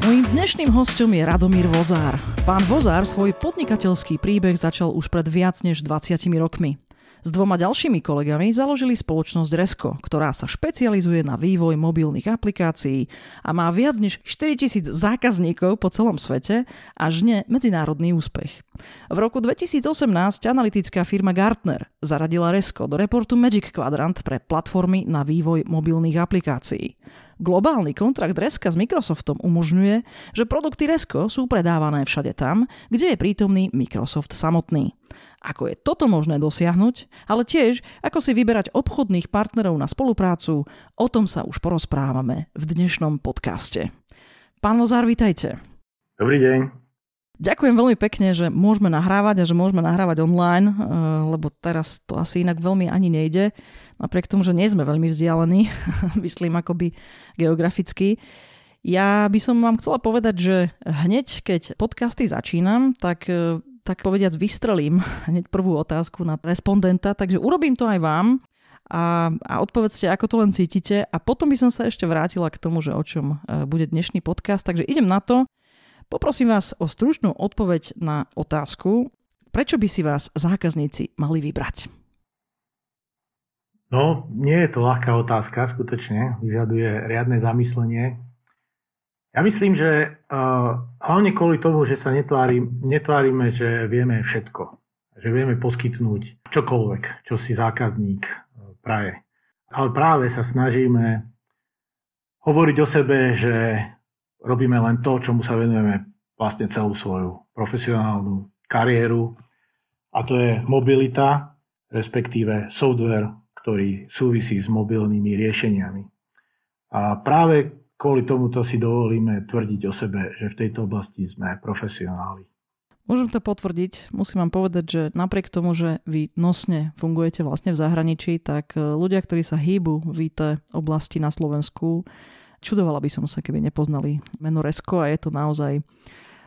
Mojím dnešným hostom je Radomír Vozár. Pán Vozár svoj podnikateľský príbeh začal už pred viac než 20 rokmi. S dvoma ďalšími kolegami založili spoločnosť Resko, ktorá sa špecializuje na vývoj mobilných aplikácií a má viac než 4000 zákazníkov po celom svete až ne medzinárodný úspech. V roku 2018 analytická firma Gartner zaradila Resko do reportu Magic Quadrant pre platformy na vývoj mobilných aplikácií. Globálny kontrakt Reska s Microsoftom umožňuje, že produkty Resko sú predávané všade tam, kde je prítomný Microsoft samotný. Ako je toto možné dosiahnuť, ale tiež ako si vyberať obchodných partnerov na spoluprácu, o tom sa už porozprávame v dnešnom podcaste. Pán Vozár, vitajte. Dobrý deň. Ďakujem veľmi pekne, že môžeme nahrávať a že môžeme nahrávať online, eh, lebo teraz to asi inak veľmi ani nejde napriek tomu, že nie sme veľmi vzdialení, myslím akoby geograficky. Ja by som vám chcela povedať, že hneď keď podcasty začínam, tak e, tak povediac vystrelím hneď prvú otázku na respondenta, takže urobím to aj vám a, a odpovedzte, ako to len cítite a potom by som sa ešte vrátila k tomu, že o čom e, bude dnešný podcast, takže idem na to. Poprosím vás o stručnú odpoveď na otázku, prečo by si vás zákazníci mali vybrať? No, nie je to ľahká otázka, skutočne. Vyžaduje riadne zamyslenie. Ja myslím, že uh, hlavne kvôli tomu, že sa netvári, netvárime, že vieme všetko. Že vieme poskytnúť čokoľvek, čo si zákazník uh, praje. Ale práve sa snažíme hovoriť o sebe, že robíme len to, čomu sa venujeme vlastne celú svoju profesionálnu kariéru. A to je mobilita, respektíve software ktorý súvisí s mobilnými riešeniami. A práve kvôli tomuto si dovolíme tvrdiť o sebe, že v tejto oblasti sme profesionáli. Môžem to potvrdiť. Musím vám povedať, že napriek tomu, že vy nosne fungujete vlastne v zahraničí, tak e, ľudia, ktorí sa hýbu v IT oblasti na Slovensku, čudovala by som sa, keby nepoznali meno Resko a je to naozaj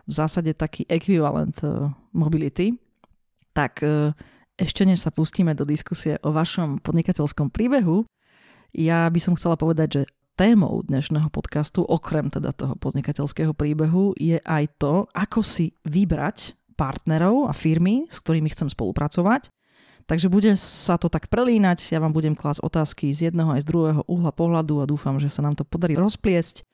v zásade taký ekvivalent e, mobility. Tak e, ešte než sa pustíme do diskusie o vašom podnikateľskom príbehu, ja by som chcela povedať, že témou dnešného podcastu, okrem teda toho podnikateľského príbehu, je aj to, ako si vybrať partnerov a firmy, s ktorými chcem spolupracovať. Takže bude sa to tak prelínať, ja vám budem klásť otázky z jedného aj z druhého uhla pohľadu a dúfam, že sa nám to podarí rozpliesť.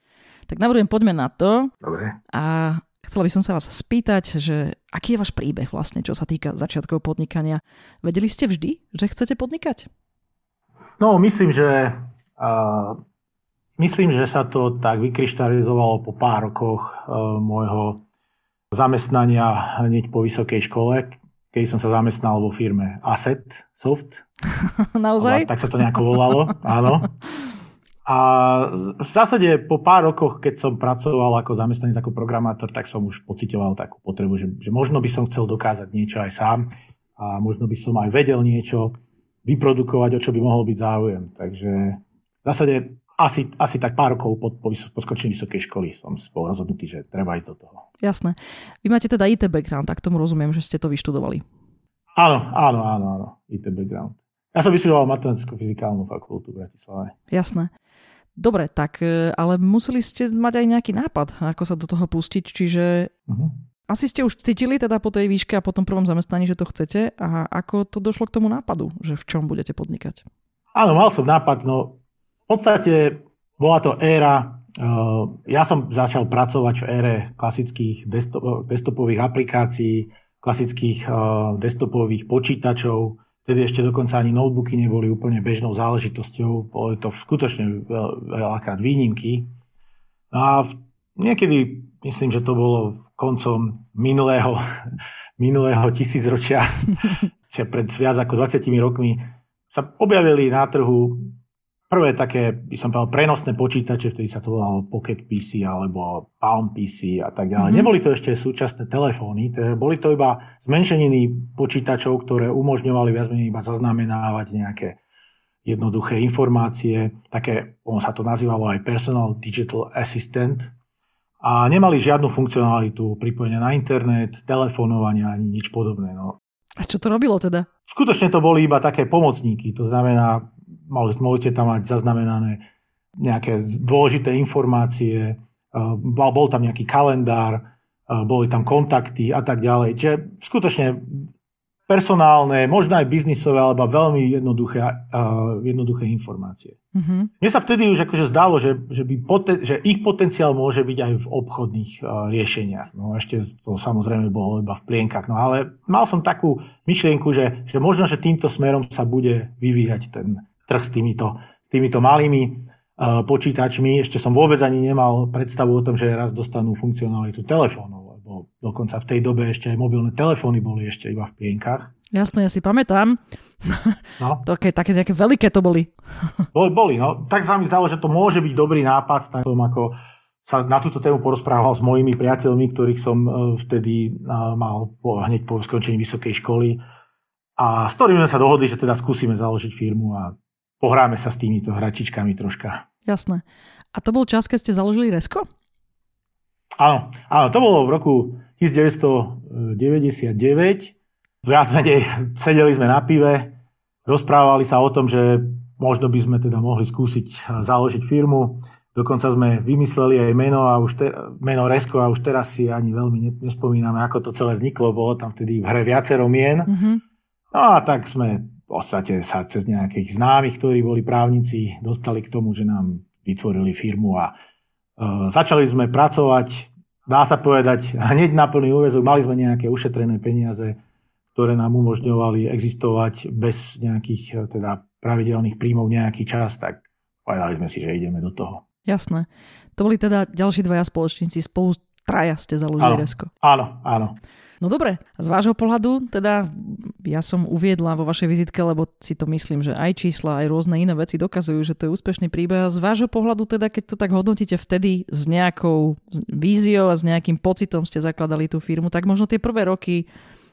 Tak navrhujem, poďme na to. Dobre. A Chcela by som sa vás spýtať, že aký je váš príbeh vlastne, čo sa týka začiatkov podnikania. Vedeli ste vždy, že chcete podnikať? No, myslím, že uh, myslím, že sa to tak vykryštalizovalo po pár rokoch uh, môjho zamestnania hneď po vysokej škole, keď som sa zamestnal vo firme Asset Soft. Naozaj? Tak sa to nejako volalo, áno. A v zásade po pár rokoch, keď som pracoval ako zamestnanec, ako programátor, tak som už pocitoval takú potrebu, že, že možno by som chcel dokázať niečo aj sám a možno by som aj vedel niečo vyprodukovať, o čo by mohol byť záujem. Takže v zásade asi, asi tak pár rokov po, po, po skončení vysokej školy som bol rozhodnutý, že treba ísť do toho. Jasné. Vy máte teda IT background, tak tomu rozumiem, že ste to vyštudovali. Áno, áno, áno, áno, IT background. Ja som vyštudoval matematicko-fyzikálnu fakultu v Bratislave. Jasné. Dobre, tak e, ale museli ste mať aj nejaký nápad, ako sa do toho pustiť, čiže uh-huh. asi ste už cítili teda po tej výške a po tom prvom zamestnaní, že to chcete a ako to došlo k tomu nápadu, že v čom budete podnikať? Áno, mal som nápad, no podstate bola to éra, uh, ja som začal pracovať v ére klasických desktop, desktopových aplikácií, klasických uh, desktopových počítačov, Vtedy ešte dokonca ani notebooky neboli úplne bežnou záležitosťou, boli to skutočne veľakrát výnimky. A niekedy, myslím, že to bolo koncom minulého, minulého tisícročia, pred viac ako 20 rokmi, sa objavili na trhu prvé také, by som povedal, prenosné počítače, vtedy sa to volalo Pocket PC alebo Palm PC a tak ďalej. Mm-hmm. Neboli to ešte súčasné telefóny, teda boli to iba zmenšeniny počítačov, ktoré umožňovali viac menej iba zaznamenávať nejaké jednoduché informácie, také, ono sa to nazývalo aj Personal Digital Assistant, a nemali žiadnu funkcionalitu pripojenia na internet, telefonovania ani nič podobné. No. A čo to robilo teda? Skutočne to boli iba také pomocníky, to znamená, môžete tam mať zaznamenané nejaké dôležité informácie, bol, bol tam nejaký kalendár, boli tam kontakty a tak ďalej. Čiže skutočne personálne, možno aj biznisové, alebo veľmi jednoduché, uh, jednoduché informácie. Uh-huh. Mne sa vtedy už akože zdalo, že, že, by poten, že ich potenciál môže byť aj v obchodných uh, riešeniach. No ešte to samozrejme bolo iba v plienkach. No ale mal som takú myšlienku, že, že možno, že týmto smerom sa bude vyvíjať ten trh s týmito, s týmito malými uh, počítačmi. Ešte som vôbec ani nemal predstavu o tom, že raz dostanú funkcionalitu telefónov lebo dokonca v tej dobe ešte aj mobilné telefóny boli ešte iba v plienkach. Jasné, ja si pamätám. No. také, také nejaké veľké to boli. boli, boli, no. Tak sa mi zdalo, že to môže byť dobrý nápad, tak som ako sa na túto tému porozprával s mojimi priateľmi, ktorých som e, vtedy e, mal po, hneď po skončení vysokej školy. A s ktorými sme sa dohodli, že teda skúsime založiť firmu a pohráme sa s týmito hračičkami troška. Jasné. A to bol čas, keď ste založili Resko? Áno, áno, to bolo v roku 1999. Viac menej sedeli sme na pive, rozprávali sa o tom, že možno by sme teda mohli skúsiť založiť firmu. Dokonca sme vymysleli aj meno, a už te, meno Resko a už teraz si ani veľmi nespomíname, ako to celé vzniklo. Bolo tam vtedy v hre viacero mien. Mm-hmm. No a tak sme podstate sa cez nejakých známych, ktorí boli právnici, dostali k tomu, že nám vytvorili firmu a uh, začali sme pracovať dá sa povedať, hneď na plný úvezok. Mali sme nejaké ušetrené peniaze, ktoré nám umožňovali existovať bez nejakých eh, teda pravidelných príjmov nejaký čas, tak povedali sme si, že ideme do toho. Jasné. To boli teda ďalší dvaja spoločníci, spolu traja ste založili áno, Resko. Áno, áno. No dobre, z vášho pohľadu, teda ja som uviedla vo vašej vizitke, lebo si to myslím, že aj čísla, aj rôzne iné veci dokazujú, že to je úspešný príbeh. Z vášho pohľadu, teda keď to tak hodnotíte vtedy s nejakou víziou a s nejakým pocitom ste zakladali tú firmu, tak možno tie prvé roky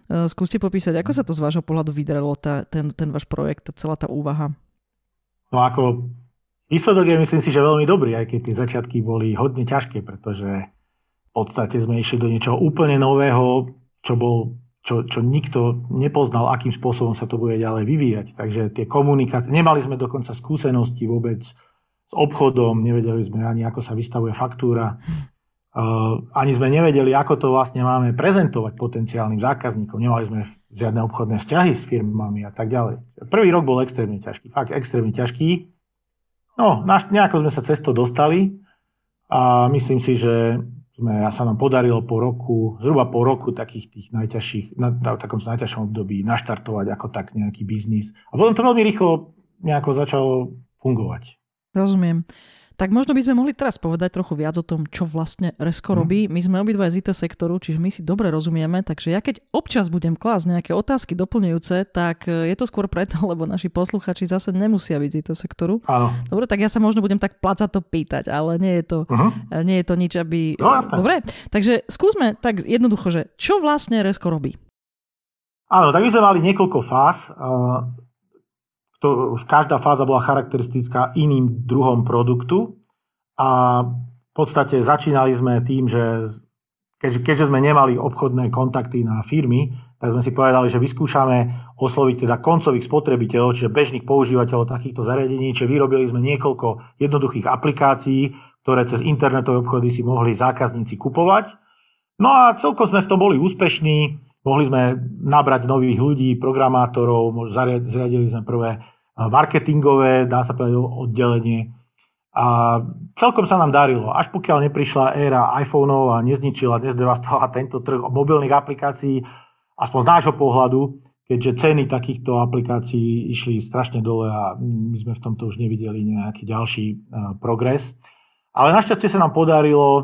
uh, skúste popísať, ako sa to z vášho pohľadu vydarilo, tá, ten, ten váš projekt, tá celá tá úvaha. No ako výsledok je myslím si, že veľmi dobrý, aj keď tie začiatky boli hodne ťažké, pretože v podstate sme išli do niečoho úplne nového, čo bol čo, čo nikto nepoznal, akým spôsobom sa to bude ďalej vyvíjať. Takže tie komunikácie, nemali sme dokonca skúsenosti vôbec s obchodom, nevedeli sme ani, ako sa vystavuje faktúra, ani sme nevedeli, ako to vlastne máme prezentovať potenciálnym zákazníkom, nemali sme žiadne obchodné vzťahy s firmami a tak ďalej. Prvý rok bol extrémne ťažký, fakt extrémne ťažký. No, nejako sme sa cez dostali a myslím si, že sme, sa nám podarilo po roku, zhruba po roku takých tých najťažších, na, na takom najťažšom období naštartovať ako tak nejaký biznis. A potom to veľmi rýchlo nejako začalo fungovať. Rozumiem. Tak možno by sme mohli teraz povedať trochu viac o tom, čo vlastne Resko mhm. robí. My sme obidva z IT sektoru, čiže my si dobre rozumieme, takže ja keď občas budem klásť nejaké otázky doplňujúce, tak e, je to skôr preto, lebo naši posluchači zase nemusia byť z IT sektoru. Áno. Dobre, tak ja sa možno budem tak placa to pýtať, ale nie je to, uh-huh. nie je to nič, aby... No, dobre, takže skúsme tak jednoducho, že čo vlastne Resko robí? Áno, tak my sme mali niekoľko fáz to, každá fáza bola charakteristická iným druhom produktu a v podstate začínali sme tým, že keďže, keďže sme nemali obchodné kontakty na firmy, tak sme si povedali, že vyskúšame osloviť teda koncových spotrebiteľov, čiže bežných používateľov takýchto zariadení, čiže vyrobili sme niekoľko jednoduchých aplikácií, ktoré cez internetové obchody si mohli zákazníci kupovať. No a celkom sme v tom boli úspešní, Mohli sme nabrať nových ľudí, programátorov, zriadili sme prvé marketingové, dá sa povedať, oddelenie. A celkom sa nám darilo, až pokiaľ neprišla éra iPhoneov a nezničila, nezdevastovala tento trh mobilných aplikácií, aspoň z nášho pohľadu, keďže ceny takýchto aplikácií išli strašne dole a my sme v tomto už nevideli nejaký ďalší progres. Ale našťastie sa nám podarilo e,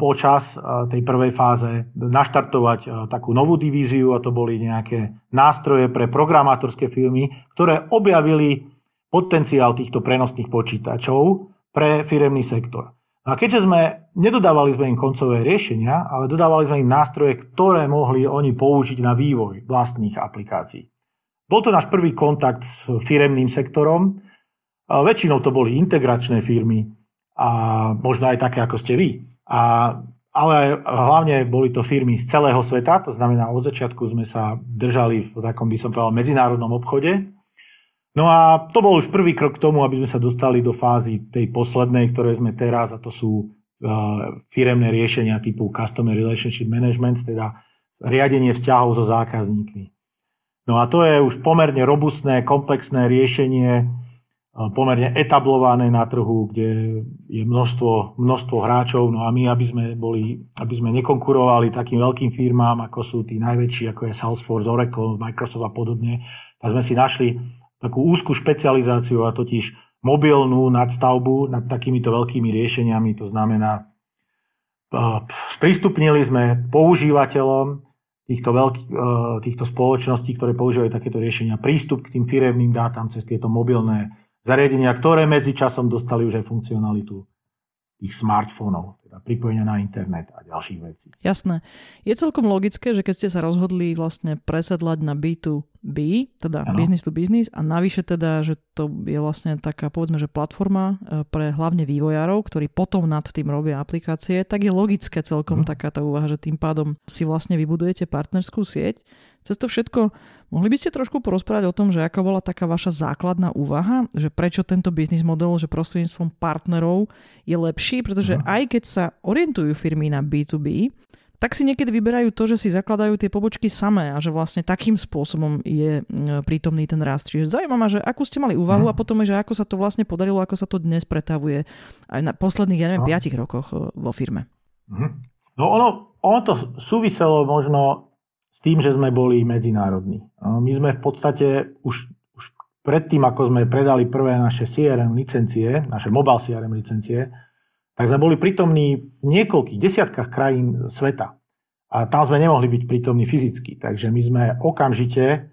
počas e, tej prvej fáze naštartovať e, takú novú divíziu a to boli nejaké nástroje pre programátorské firmy, ktoré objavili potenciál týchto prenosných počítačov pre firemný sektor. A keďže sme, nedodávali sme im koncové riešenia, ale dodávali sme im nástroje, ktoré mohli oni použiť na vývoj vlastných aplikácií. Bol to náš prvý kontakt s firemným sektorom. Väčšinou to boli integračné firmy a možno aj také, ako ste vy. A, ale hlavne boli to firmy z celého sveta, to znamená od začiatku sme sa držali v takom, by som povedal, medzinárodnom obchode No a to bol už prvý krok k tomu, aby sme sa dostali do fázy tej poslednej, ktoré sme teraz, a to sú uh, firemné riešenia typu Customer Relationship Management, teda riadenie vzťahov so zákazníkmi. No a to je už pomerne robustné, komplexné riešenie, pomerne etablované na trhu, kde je množstvo, množstvo hráčov. No a my, aby sme, boli, aby sme nekonkurovali takým veľkým firmám, ako sú tí najväčší, ako je Salesforce, Oracle, Microsoft a podobne, tak sme si našli takú úzkú špecializáciu a totiž mobilnú nadstavbu nad takýmito veľkými riešeniami. To znamená, sprístupnili sme používateľom týchto, veľký, týchto spoločností, ktoré používajú takéto riešenia, prístup k tým firemným dátam cez tieto mobilné zariadenia, ktoré medzi časom dostali už aj funkcionalitu tých smartfónov, teda pripojenia na internet a ďalších vecí. Jasné. Je celkom logické, že keď ste sa rozhodli vlastne presedlať na B2B, teda ano. business to business a navyše teda, že to je vlastne taká povedzme, že platforma e, pre hlavne vývojárov, ktorí potom nad tým robia aplikácie, tak je logické celkom ano. taká tá úvaha, že tým pádom si vlastne vybudujete partnerskú sieť. Cez to všetko Mohli by ste trošku porozprávať o tom, že aká bola taká vaša základná úvaha, že prečo tento biznis model, že prostredníctvom partnerov je lepší, pretože uh-huh. aj keď sa orientujú firmy na B2B, tak si niekedy vyberajú to, že si zakladajú tie pobočky samé a že vlastne takým spôsobom je prítomný ten rast. Čiže zaujímavé, že akú ste mali úvahu uh-huh. a potom, že ako sa to vlastne podarilo, ako sa to dnes pretavuje aj na posledných, ja neviem, uh-huh. 5 rokoch vo firme. Uh-huh. No ono, ono to súviselo možno s tým, že sme boli medzinárodní. My sme v podstate už, už predtým, ako sme predali prvé naše CRM licencie, naše mobile CRM licencie, tak sme boli prítomní v niekoľkých desiatkách krajín sveta. A tam sme nemohli byť prítomní fyzicky. Takže my sme okamžite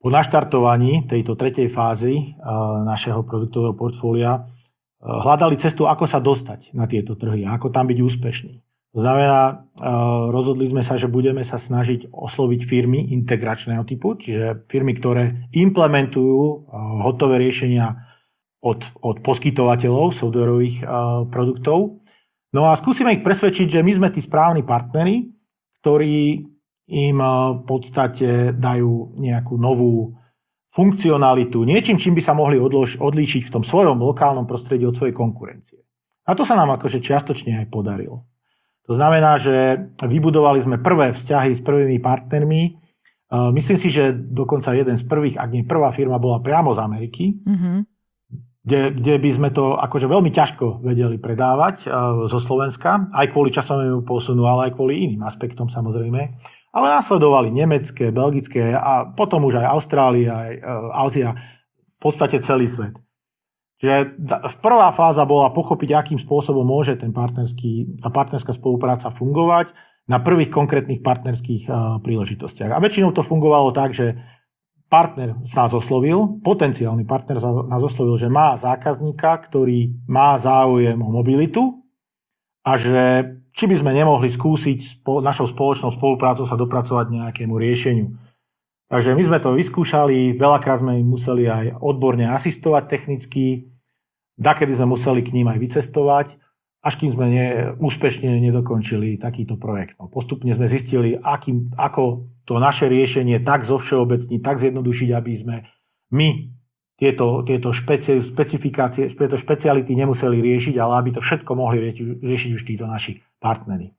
po naštartovaní tejto tretej fázy našeho produktového portfólia hľadali cestu, ako sa dostať na tieto trhy ako tam byť úspešný. To znamená, e, rozhodli sme sa, že budeme sa snažiť osloviť firmy integračného typu, čiže firmy, ktoré implementujú e, hotové riešenia od, od poskytovateľov softwarových e, produktov. No a skúsime ich presvedčiť, že my sme tí správni partneri, ktorí im v podstate dajú nejakú novú funkcionalitu, niečím, čím by sa mohli odlož, odlíšiť v tom svojom lokálnom prostredí od svojej konkurencie. A to sa nám akože čiastočne aj podarilo. To znamená, že vybudovali sme prvé vzťahy s prvými partnermi. E, myslím si, že dokonca jeden z prvých, ak nie prvá firma, bola priamo z Ameriky, mm-hmm. kde, kde by sme to akože veľmi ťažko vedeli predávať e, zo Slovenska, aj kvôli časovému posunu, ale aj kvôli iným aspektom samozrejme. Ale následovali nemecké, belgické a potom už aj Austrália, aj e, Ázia, v podstate celý svet. Čiže prvá fáza bola pochopiť, akým spôsobom môže ten partnerský, tá partnerská spolupráca fungovať na prvých konkrétnych partnerských príležitostiach. A väčšinou to fungovalo tak, že partner sa nás oslovil, potenciálny partner sa nás oslovil, že má zákazníka, ktorý má záujem o mobilitu a že či by sme nemohli skúsiť našou spoločnou spoluprácou sa dopracovať nejakému riešeniu. Takže my sme to vyskúšali, veľakrát sme im museli aj odborne asistovať technicky, Dakedy sme museli k ním aj vycestovať, až kým sme ne, úspešne nedokončili takýto projekt. No, postupne sme zistili, akým, ako to naše riešenie tak zo všeobecní, tak zjednodušiť, aby sme my tieto, tieto špeci, špecifikácie, tieto špeciality nemuseli riešiť, ale aby to všetko mohli riešiť, riešiť už títo naši partnery.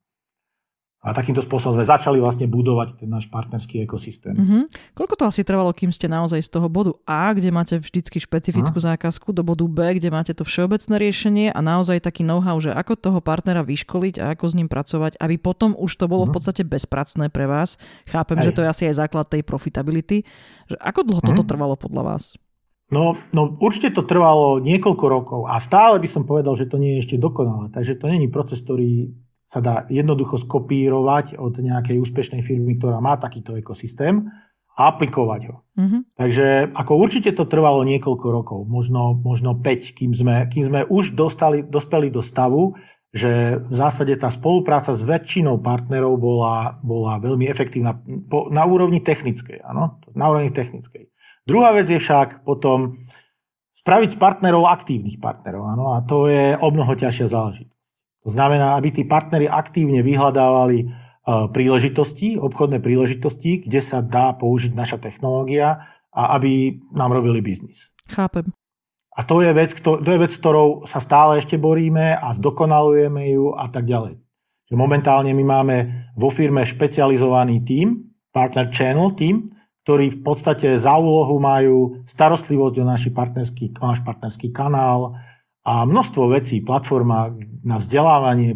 A takýmto spôsobom sme začali vlastne budovať ten náš partnerský ekosystém. Mm-hmm. Koľko to asi trvalo, kým ste naozaj z toho bodu A, kde máte vždycky špecifickú uh-huh. zákazku, do bodu B, kde máte to všeobecné riešenie a naozaj taký know-how, že ako toho partnera vyškoliť a ako s ním pracovať, aby potom už to bolo uh-huh. v mhm. podstate bezpracné pre vás. Chápem, aj. že to je asi aj základ tej profitability. Že ako dlho uh-huh. toto trvalo podľa vás? No, no určite to trvalo niekoľko rokov a stále by som povedal, že to nie je ešte dokonalé. Takže to není proces, ktorý sa dá jednoducho skopírovať od nejakej úspešnej firmy, ktorá má takýto ekosystém, a aplikovať ho. Mm-hmm. Takže ako určite to trvalo niekoľko rokov, možno, možno 5, kým sme, kým sme už dostali, dospeli do stavu, že v zásade tá spolupráca s väčšinou partnerov bola, bola veľmi efektívna po, na úrovni technickej. Áno? Na úrovni technickej. Druhá vec je však potom spraviť z partnerov aktívnych partnerov. Áno? A to je o mnoho ťažšia záležitosť. To znamená, aby tí partnery aktívne vyhľadávali E, príležitosti, obchodné príležitosti, kde sa dá použiť naša technológia a aby nám robili biznis. Chápem. A to je vec, to, to je vec, s ktorou sa stále ešte boríme a zdokonalujeme ju a tak ďalej. Že momentálne my máme vo firme špecializovaný tím, partner channel tím, ktorí v podstate za úlohu majú starostlivosť o, naši partnerský, o náš partnerský kanál a množstvo vecí, platforma na vzdelávanie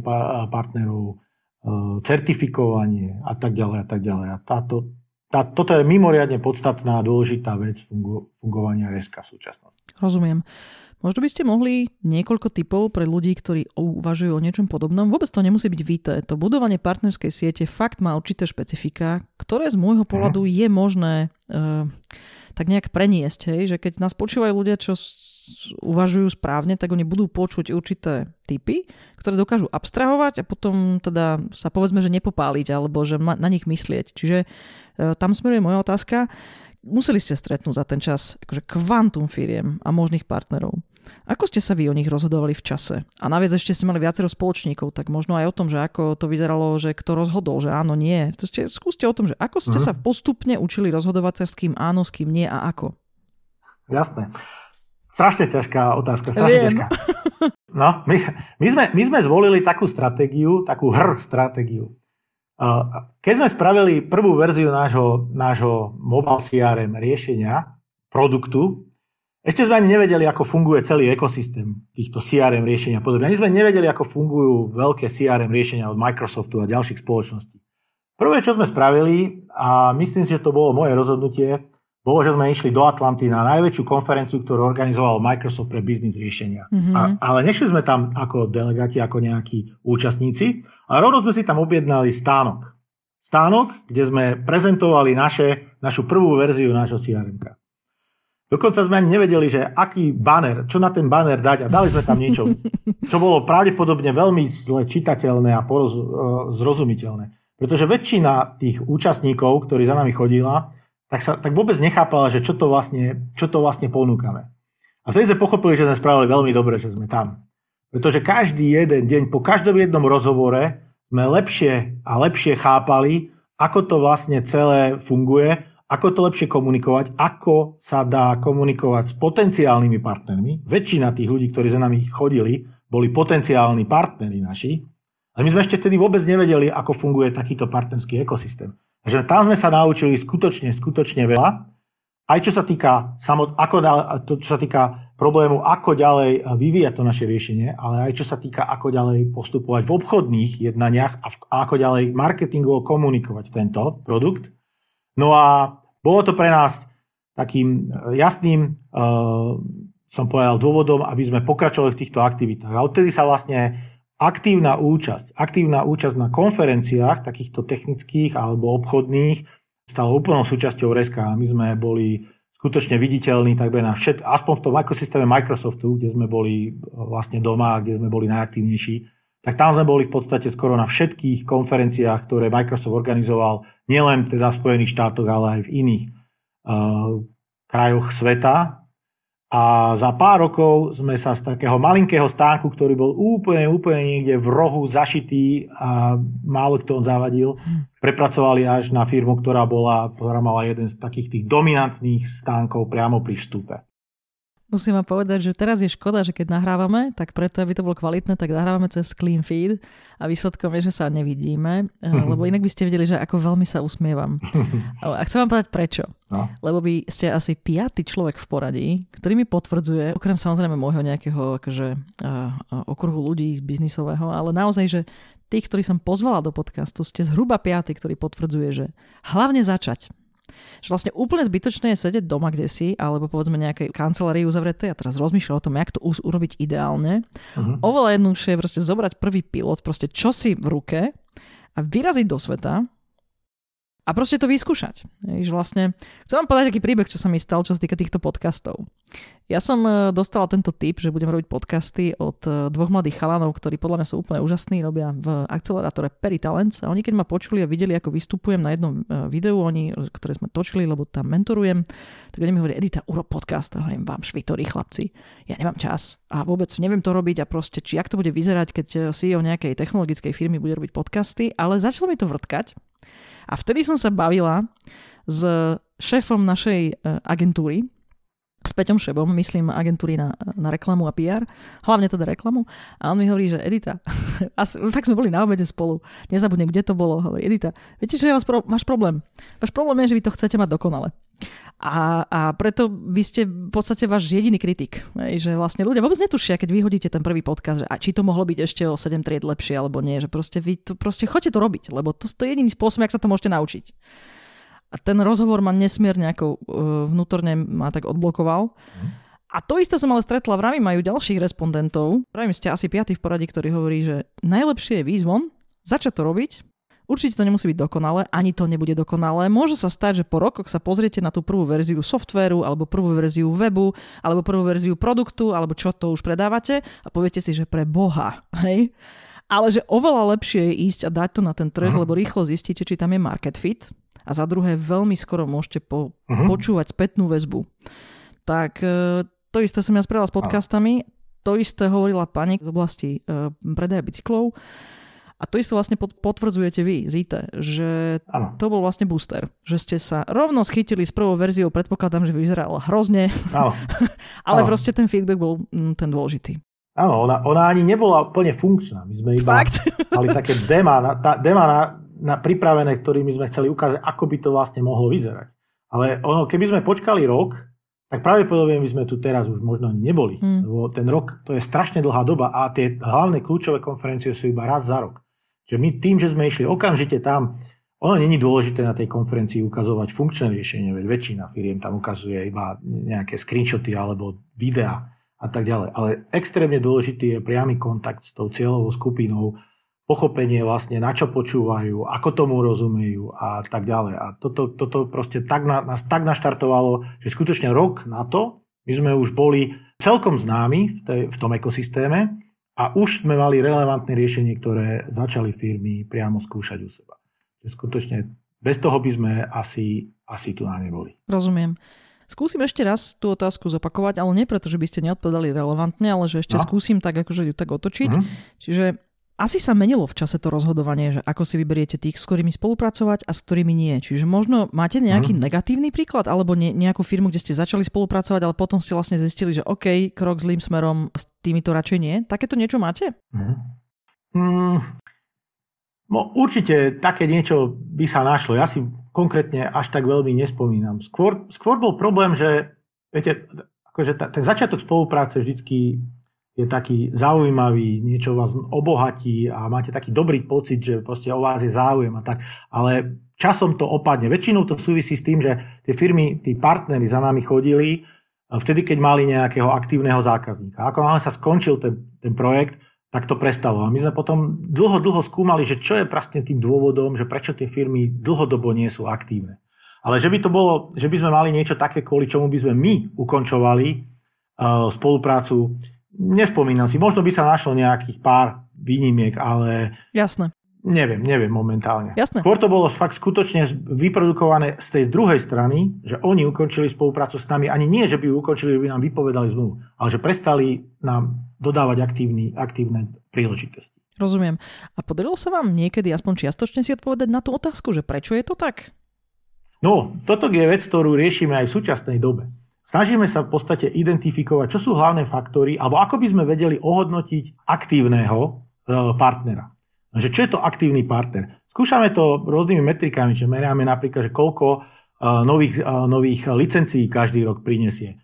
partnerov, E, certifikovanie a tak ďalej a tak ďalej. A táto, tá, toto je mimoriadne podstatná a dôležitá vec fungovania RSK v súčasnosti. Rozumiem. Možno by ste mohli niekoľko typov pre ľudí, ktorí uvažujú o niečom podobnom. Vôbec to nemusí byť víte. To budovanie partnerskej siete fakt má určité špecifika, ktoré z môjho pohľadu je možné uh, tak nejak preniesť. Hej? Že keď nás počúvajú ľudia, čo uvažujú správne, tak oni budú počuť určité typy, ktoré dokážu abstrahovať a potom teda sa povedzme, že nepopáliť alebo že na nich myslieť. Čiže e, tam smeruje moja otázka. Museli ste stretnúť za ten čas akože kvantum firiem a možných partnerov. Ako ste sa vy o nich rozhodovali v čase? A naviac ešte ste mali viacero spoločníkov, tak možno aj o tom, že ako to vyzeralo, že kto rozhodol, že áno, nie. To ste, skúste o tom, že ako ste uh-huh. sa postupne učili rozhodovať sa s kým áno, s kým nie a ako. Jasné. Strašne ťažká otázka, strašne Viem. ťažká. No, my, my, sme, my sme zvolili takú stratégiu, takú hr stratégiu. Keď sme spravili prvú verziu nášho, nášho mobile CRM riešenia, produktu, ešte sme ani nevedeli, ako funguje celý ekosystém týchto CRM riešenia a podobne. Ani sme nevedeli, ako fungujú veľké CRM riešenia od Microsoftu a ďalších spoločností. Prvé, čo sme spravili, a myslím si, že to bolo moje rozhodnutie, bolo, že sme išli do Atlanty na najväčšiu konferenciu, ktorú organizoval Microsoft pre biznis riešenia. Mm-hmm. A, ale nešli sme tam ako delegáti, ako nejakí účastníci, ale rovno sme si tam objednali stánok. Stánok, kde sme prezentovali naše, našu prvú verziu nášho CRM. Dokonca sme ani nevedeli, že aký banner, čo na ten banner dať a dali sme tam niečo, čo bolo pravdepodobne veľmi zle čitateľné a poroz, e, zrozumiteľné. Pretože väčšina tých účastníkov, ktorí za nami chodila, tak, sa, tak vôbec nechápala, že čo to vlastne, čo to vlastne ponúkame. A vtedy sme pochopili, že sme spravili veľmi dobre, že sme tam. Pretože každý jeden deň, po každom jednom rozhovore sme lepšie a lepšie chápali, ako to vlastne celé funguje, ako to lepšie komunikovať, ako sa dá komunikovať s potenciálnymi partnermi. Väčšina tých ľudí, ktorí za nami chodili, boli potenciálni partneri naši. A my sme ešte vtedy vôbec nevedeli, ako funguje takýto partnerský ekosystém. Takže tam sme sa naučili skutočne, skutočne veľa. Aj čo sa týka, samot, ako, to, čo sa týka problému, ako ďalej vyvíjať to naše riešenie, ale aj čo sa týka, ako ďalej postupovať v obchodných jednaniach a, v, a ako ďalej marketingovo komunikovať tento produkt. No a bolo to pre nás takým jasným, uh, som povedal, dôvodom, aby sme pokračovali v týchto aktivitách. A odtedy sa vlastne aktívna účasť, aktívna účasť na konferenciách takýchto technických alebo obchodných stala úplnou súčasťou RESKA my sme boli skutočne viditeľní takmer na všet, aspoň v tom ekosystéme Microsoftu, kde sme boli vlastne doma, kde sme boli najaktívnejší, tak tam sme boli v podstate skoro na všetkých konferenciách, ktoré Microsoft organizoval, nielen teda v Spojených štátoch, ale aj v iných uh, krajoch sveta. A za pár rokov sme sa z takého malinkého stánku, ktorý bol úplne, úplne niekde v rohu zašitý a málo kto on zavadil, prepracovali až na firmu, ktorá, bola, ktorá mala jeden z takých tých dominantných stánkov priamo pri vstupe. Musím vám povedať, že teraz je škoda, že keď nahrávame, tak preto, aby to bolo kvalitné, tak nahrávame cez clean feed a výsledkom je, že sa nevidíme, lebo inak by ste videli, že ako veľmi sa usmievam. A chcem vám povedať prečo. No. Lebo vy ste asi piatý človek v poradí, ktorý mi potvrdzuje, okrem samozrejme môjho nejakého akože, uh, okruhu ľudí biznisového, ale naozaj, že tých, ktorí som pozvala do podcastu, ste zhruba piatý, ktorý potvrdzuje, že hlavne začať. Že vlastne úplne zbytočné je sedieť doma kde si, alebo povedzme nejakej kancelárii uzavretej a teraz rozmýšľať o tom, jak to urobiť ideálne. Uh-huh. Oveľa jednoduchšie je proste zobrať prvý pilot, proste čo si v ruke a vyraziť do sveta a proste to vyskúšať. Jež vlastne, chcem vám povedať taký príbeh, čo sa mi stal, čo sa týka týchto podcastov. Ja som e, dostala tento tip, že budem robiť podcasty od e, dvoch mladých chalanov, ktorí podľa mňa sú úplne úžasní, robia v akcelerátore Peritalents a oni keď ma počuli a videli, ako vystupujem na jednom e, videu, oni, ktoré sme točili, lebo tam mentorujem, tak oni mi hovorí, Edita, uro podcast, a hovorím vám, švitori chlapci, ja nemám čas. A vôbec neviem to robiť a proste, či jak to bude vyzerať, keď CEO nejakej technologickej firmy bude robiť podcasty, ale začalo mi to vrtkať. A vtedy som sa bavila s šéfom našej agentúry, s Peťom Šebom, myslím agentúry na, na reklamu a PR, hlavne teda reklamu. A on mi hovorí, že Edita, a fakt sme boli na obede spolu, nezabudnem, kde to bolo, hovorí, Edita, viete, že ja vás pro, máš problém. Váš problém je, že vy to chcete mať dokonale. A, a preto vy ste v podstate váš jediný kritik. Že vlastne ľudia vôbec netušia, keď vyhodíte ten prvý podcast, že a či to mohlo byť ešte o 7 tried lepšie alebo nie. Že proste vy to, proste chodte to robiť, lebo to, to je jediný spôsob, jak sa to môžete naučiť. A ten rozhovor ma nesmierne ako uh, vnútorne ma tak odblokoval. A to isté som ale stretla v Rami, majú ďalších respondentov. Pravím, ste asi piatý v poradí, ktorý hovorí, že najlepšie je výjsť von, začať to robiť Určite to nemusí byť dokonalé, ani to nebude dokonalé. Môže sa stať, že po rokoch sa pozriete na tú prvú verziu softvéru, alebo prvú verziu webu, alebo prvú verziu produktu, alebo čo to už predávate a poviete si, že pre Boha, hej? Ale že oveľa lepšie je ísť a dať to na ten trh, uh-huh. lebo rýchlo zistíte, či tam je market fit. A za druhé, veľmi skoro môžete po- uh-huh. počúvať spätnú väzbu. Tak e, to isté som ja spravila s podcastami. To isté hovorila pani z oblasti uh, predaja bicyklov a to isté vlastne potvrdzujete vy z IT, že ano. to bol vlastne booster. Že ste sa rovno schytili s prvou verziou, predpokladám, že vyzeral hrozne, ano. ale ano. proste ten feedback bol mm, ten dôležitý. Áno, ona, ona ani nebola plne funkčná. My sme iba Fakt? mali také dema, na, tá, dema na, na pripravené, ktorými sme chceli ukázať, ako by to vlastne mohlo vyzerať. Ale ono, keby sme počkali rok, tak pravdepodobne by sme tu teraz už možno ani neboli. Hmm. Lebo ten rok, to je strašne dlhá doba a tie hlavné kľúčové konferencie sú iba raz za rok. Že my tým, že sme išli okamžite tam, ono není dôležité na tej konferencii ukazovať funkčné riešenie, veď väčšina firiem tam ukazuje iba nejaké screenshoty alebo videá a tak ďalej. Ale extrémne dôležitý je priamy kontakt s tou cieľovou skupinou, pochopenie vlastne, na čo počúvajú, ako tomu rozumejú a tak ďalej. A toto, toto proste tak na, nás tak naštartovalo, že skutočne rok na to my sme už boli celkom známi v, tej, v tom ekosystéme a už sme mali relevantné riešenie, ktoré začali firmy priamo skúšať u seba. Skutočne bez toho by sme asi, asi tu na neboli. Rozumiem. Skúsim ešte raz tú otázku zopakovať, ale nie preto, že by ste neodpovedali relevantne, ale že ešte no. skúsim tak akože ju tak otočiť. Mm-hmm. Čiže asi sa menilo v čase to rozhodovanie, že ako si vyberiete tých, s ktorými spolupracovať a s ktorými nie. Čiže možno máte nejaký mm. negatívny príklad alebo ne, nejakú firmu, kde ste začali spolupracovať, ale potom ste vlastne zistili, že OK, krok zlým smerom, s týmito radšej nie. Takéto niečo máte? Mm. Mm, no, určite také niečo by sa našlo. Ja si konkrétne až tak veľmi nespomínam. Skôr, skôr bol problém, že viete, akože ten začiatok spolupráce vždycky je taký zaujímavý, niečo vás obohatí a máte taký dobrý pocit, že proste o vás je záujem a tak. Ale časom to opadne. Väčšinou to súvisí s tým, že tie firmy, tí partnery za nami chodili vtedy, keď mali nejakého aktívneho zákazníka. Ako náhle sa skončil ten, ten projekt, tak to prestalo. A my sme potom dlho, dlho skúmali, že čo je vlastne tým dôvodom, že prečo tie firmy dlhodobo nie sú aktívne. Ale že by to bolo, že by sme mali niečo také, kvôli čomu by sme my ukončovali uh, spoluprácu, Nespomínam si, možno by sa našlo nejakých pár výnimiek, ale... Jasné. Neviem, neviem momentálne. Jasné. Skôr to bolo fakt skutočne vyprodukované z tej druhej strany, že oni ukončili spoluprácu s nami, ani nie, že by ju ukončili, že by nám vypovedali zmluvu, ale že prestali nám dodávať aktívny, aktívne príležitosti. Rozumiem. A podarilo sa vám niekedy aspoň čiastočne si odpovedať na tú otázku, že prečo je to tak? No, toto je vec, ktorú riešime aj v súčasnej dobe. Snažíme sa v podstate identifikovať, čo sú hlavné faktory, alebo ako by sme vedeli ohodnotiť aktívneho e, partnera. Že čo je to aktívny partner? Skúšame to rôznymi metrikami, že meriame napríklad, že koľko e, nových, e, nových licencií každý rok prinesie,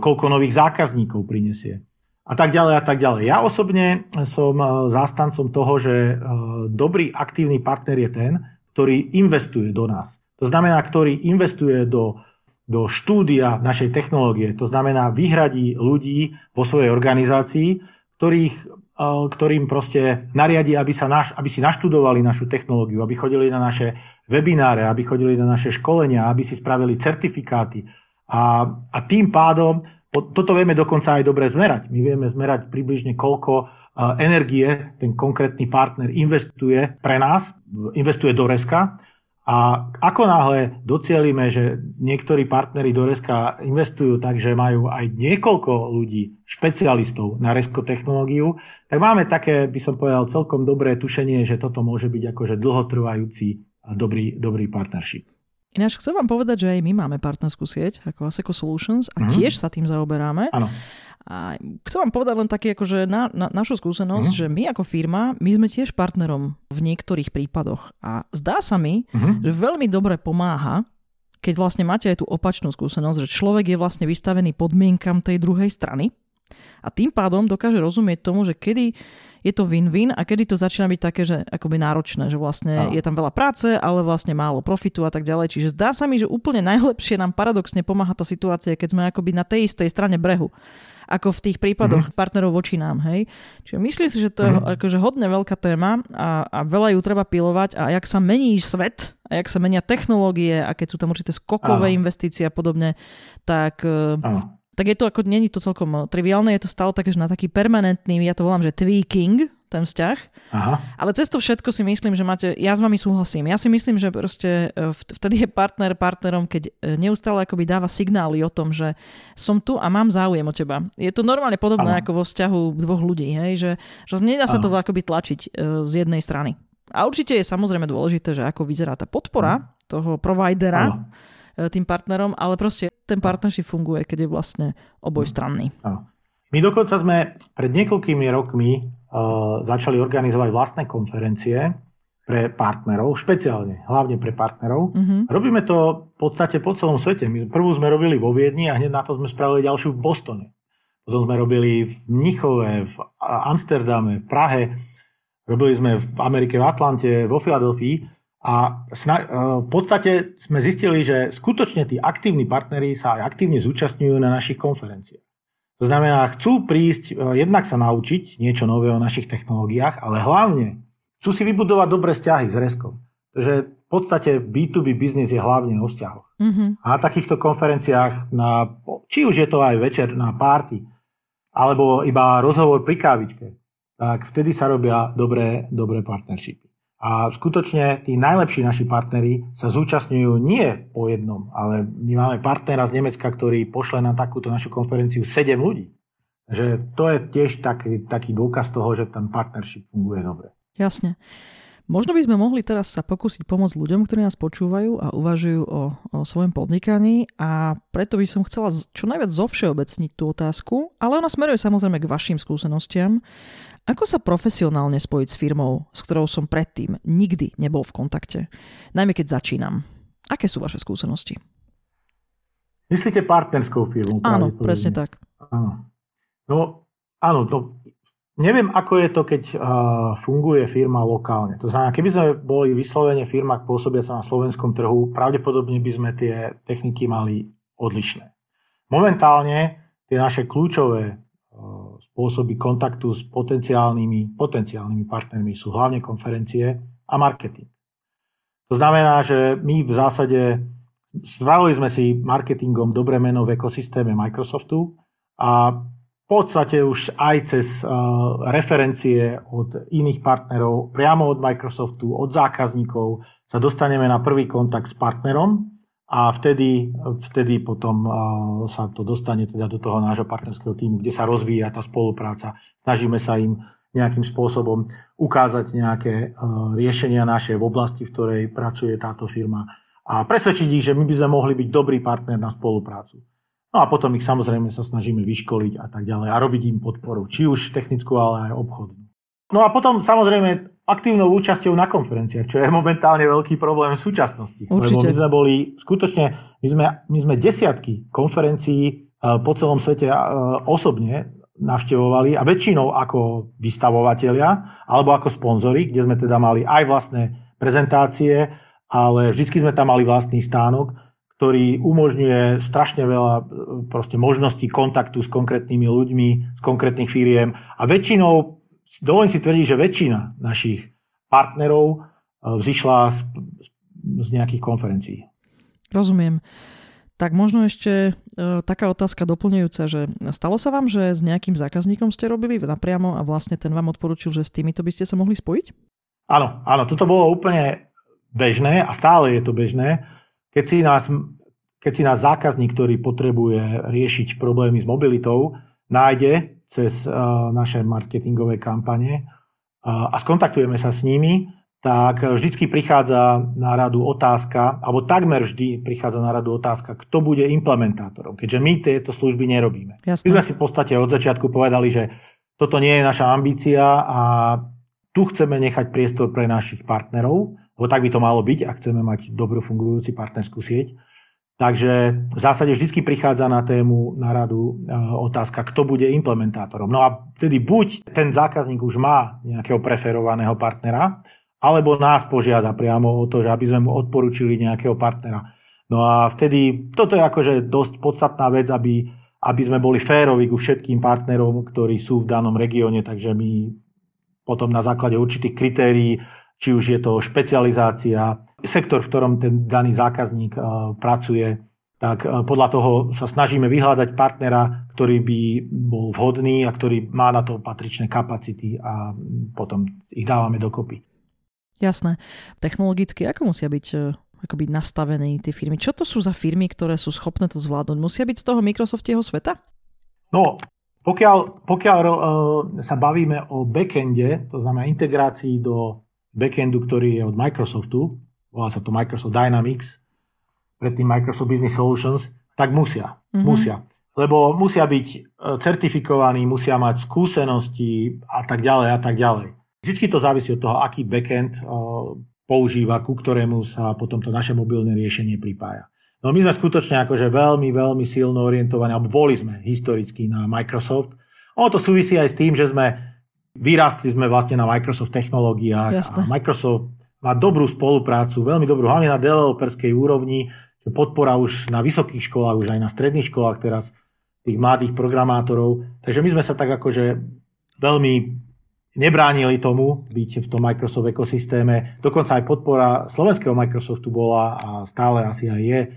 koľko nových zákazníkov prinesie a tak ďalej a tak ďalej. Ja osobne som zástancom toho, že dobrý aktívny partner je ten, ktorý investuje do nás. To znamená, ktorý investuje do do štúdia našej technológie. To znamená, vyhradí ľudí vo svojej organizácii, ktorých ktorým proste nariadi, aby, sa naš, aby si naštudovali našu technológiu, aby chodili na naše webináre, aby chodili na naše školenia, aby si spravili certifikáty. A, a tým pádom, toto vieme dokonca aj dobre zmerať. My vieme zmerať približne, koľko energie ten konkrétny partner investuje pre nás, investuje do Reska a ako náhle docielime, že niektorí partnery do Reska investujú tak, že majú aj niekoľko ľudí, špecialistov na Resko technológiu, tak máme také, by som povedal, celkom dobré tušenie, že toto môže byť akože dlhotrvajúci a dobrý, dobrý partnership. Ináč chcem vám povedať, že aj my máme partnerskú sieť ako Aseco Solutions a mm-hmm. tiež sa tým zaoberáme. Áno. A chcem vám povedať len také, akože na, na, našu skúsenosť, uh-huh. že my ako firma, my sme tiež partnerom v niektorých prípadoch. A zdá sa mi, uh-huh. že veľmi dobre pomáha, keď vlastne máte aj tú opačnú skúsenosť, že človek je vlastne vystavený podmienkam tej druhej strany a tým pádom dokáže rozumieť tomu, že kedy je to win-win a kedy to začína byť také, že akoby náročné, že vlastne je tam veľa práce, ale vlastne málo profitu a tak ďalej. Čiže zdá sa mi, že úplne najlepšie nám paradoxne pomáha tá situácia, keď sme akoby na tej istej strane brehu ako v tých prípadoch mm-hmm. partnerov voči nám. Hej? Čiže myslím si, že to je mm-hmm. akože hodne veľká téma a, a veľa ju treba pilovať a jak sa mení svet a jak sa menia technológie a keď sú tam určité skokové Aha. investície a podobne, tak... Aha tak je to ako, není to celkom triviálne, je to stále také, že na taký permanentný, ja to volám, že tweaking, ten vzťah. Aha. Ale cez to všetko si myslím, že máte, ja s vami súhlasím. Ja si myslím, že proste e, vtedy je partner partnerom, keď e, neustále akoby dáva signály o tom, že som tu a mám záujem o teba. Je to normálne podobné Aha. ako vo vzťahu dvoch ľudí, hej? že, že nedá sa Aha. to akoby tlačiť e, z jednej strany. A určite je samozrejme dôležité, že ako vyzerá tá podpora Aha. toho providera Aha. tým partnerom, ale proste ten partnership funguje, keď je vlastne obojstranný. Aha. My dokonca sme pred niekoľkými rokmi začali organizovať vlastné konferencie pre partnerov, špeciálne, hlavne pre partnerov. Mm-hmm. Robíme to v podstate po celom svete. My prvú sme robili vo Viedni a hneď na to sme spravili ďalšiu v Bostone. Potom sme robili v Mnichove, v Amsterdame, v Prahe. Robili sme v Amerike, v Atlante, vo Filadelfii. A sna- v podstate sme zistili, že skutočne tí aktívni partneri sa aj aktívne zúčastňujú na našich konferenciách. To znamená, chcú prísť, e, jednak sa naučiť niečo nové o našich technológiách, ale hlavne chcú si vybudovať dobré vzťahy s Reskom. Takže v podstate B2B biznis je hlavne o vzťahoch. Mm-hmm. A na takýchto konferenciách, na, či už je to aj večer na párty, alebo iba rozhovor pri kávičke, tak vtedy sa robia dobré, dobré partnershipy. A skutočne tí najlepší naši partneri sa zúčastňujú nie po jednom, ale my máme partnera z Nemecka, ktorý pošle na takúto našu konferenciu 7 ľudí. Takže to je tiež taký, taký dôkaz toho, že ten partnership funguje dobre. Jasne. Možno by sme mohli teraz sa pokúsiť pomôcť ľuďom, ktorí nás počúvajú a uvažujú o, o svojom podnikaní a preto by som chcela čo najviac zovšeobecniť tú otázku, ale ona smeruje samozrejme k vašim skúsenostiam ako sa profesionálne spojiť s firmou, s ktorou som predtým nikdy nebol v kontakte? Najmä keď začínam. Aké sú vaše skúsenosti? Myslíte partnerskou firmu? Áno, presne tak. Áno. No, áno, to, neviem, ako je to, keď uh, funguje firma lokálne. To znamená, keby sme boli vyslovene firma pôsobiaca na slovenskom trhu, pravdepodobne by sme tie techniky mali odlišné. Momentálne tie naše kľúčové spôsoby kontaktu s potenciálnymi, potenciálnymi partnermi sú hlavne konferencie a marketing. To znamená, že my v zásade spravili sme si marketingom dobré meno v ekosystéme Microsoftu a v podstate už aj cez uh, referencie od iných partnerov, priamo od Microsoftu, od zákazníkov sa dostaneme na prvý kontakt s partnerom a vtedy, vtedy potom sa to dostane teda do toho nášho partnerského týmu, kde sa rozvíja tá spolupráca. Snažíme sa im nejakým spôsobom ukázať nejaké riešenia naše v oblasti, v ktorej pracuje táto firma a presvedčiť ich, že my by sme mohli byť dobrý partner na spoluprácu. No a potom ich samozrejme sa snažíme vyškoliť a tak ďalej a robiť im podporu, či už technickú, ale aj obchodnú. No a potom samozrejme aktívnou účasťou na konferenciách, čo je momentálne veľký problém v súčasnosti. Určite. Lebo my sme boli skutočne, my sme, my sme desiatky konferencií e, po celom svete e, osobne navštevovali a väčšinou ako vystavovatelia alebo ako sponzori, kde sme teda mali aj vlastné prezentácie, ale vždycky sme tam mali vlastný stánok, ktorý umožňuje strašne veľa e, proste možností kontaktu s konkrétnymi ľuďmi, z konkrétnych firiem a väčšinou dovolím si tvrdiť, že väčšina našich partnerov e, vzýšla z, z nejakých konferencií. Rozumiem. Tak možno ešte e, taká otázka doplňujúca, že stalo sa vám, že s nejakým zákazníkom ste robili napriamo a vlastne ten vám odporučil, že s týmito by ste sa mohli spojiť? Áno, áno, toto bolo úplne bežné a stále je to bežné. Keď si nás, keď si nás zákazník, ktorý potrebuje riešiť problémy s mobilitou, nájde cez uh, naše marketingové kampane a skontaktujeme sa s nimi, tak vždycky prichádza na radu otázka, alebo takmer vždy prichádza na radu otázka, kto bude implementátorom, keďže my tieto služby nerobíme. Jasne. My sme si v podstate od začiatku povedali, že toto nie je naša ambícia a tu chceme nechať priestor pre našich partnerov, lebo tak by to malo byť, ak chceme mať dobrú fungujúci partnerskú sieť. Takže v zásade vždy prichádza na tému, na radu e, otázka, kto bude implementátorom. No a vtedy buď ten zákazník už má nejakého preferovaného partnera, alebo nás požiada priamo o to, že aby sme mu odporúčili nejakého partnera. No a vtedy, toto je akože dosť podstatná vec, aby, aby sme boli férovi ku všetkým partnerom, ktorí sú v danom regióne, takže my potom na základe určitých kritérií, či už je to špecializácia, sektor, v ktorom ten daný zákazník uh, pracuje, tak uh, podľa toho sa snažíme vyhľadať partnera, ktorý by bol vhodný a ktorý má na to patričné kapacity a potom ich dávame dokopy. Jasné. Technologicky, ako musia byť e, ako byť nastavené tie firmy? Čo to sú za firmy, ktoré sú schopné to zvládnuť? Musia byť z toho Microsoftieho sveta? No, pokiaľ, pokiaľ uh, sa bavíme o backende, to znamená integrácii do backendu, ktorý je od Microsoftu, volá sa to Microsoft Dynamics, predtým Microsoft Business Solutions, tak musia. Mm-hmm. Musia. Lebo musia byť certifikovaní, musia mať skúsenosti a tak ďalej a tak ďalej. Vždy to závisí od toho, aký backend eh, používa, ku ktorému sa potom to naše mobilné riešenie pripája. No my sme skutočne akože veľmi, veľmi silno orientovaní, alebo boli sme historicky na Microsoft. Ono to súvisí aj s tým, že sme vyrastli sme vlastne na Microsoft technológiách Jasne. a Microsoft má dobrú spoluprácu, veľmi dobrú, hlavne na developerskej úrovni, že podpora už na vysokých školách, už aj na stredných školách teraz tých mladých programátorov. Takže my sme sa tak akože veľmi nebránili tomu byť v tom Microsoft ekosystéme. Dokonca aj podpora slovenského Microsoftu bola a stále asi aj je e,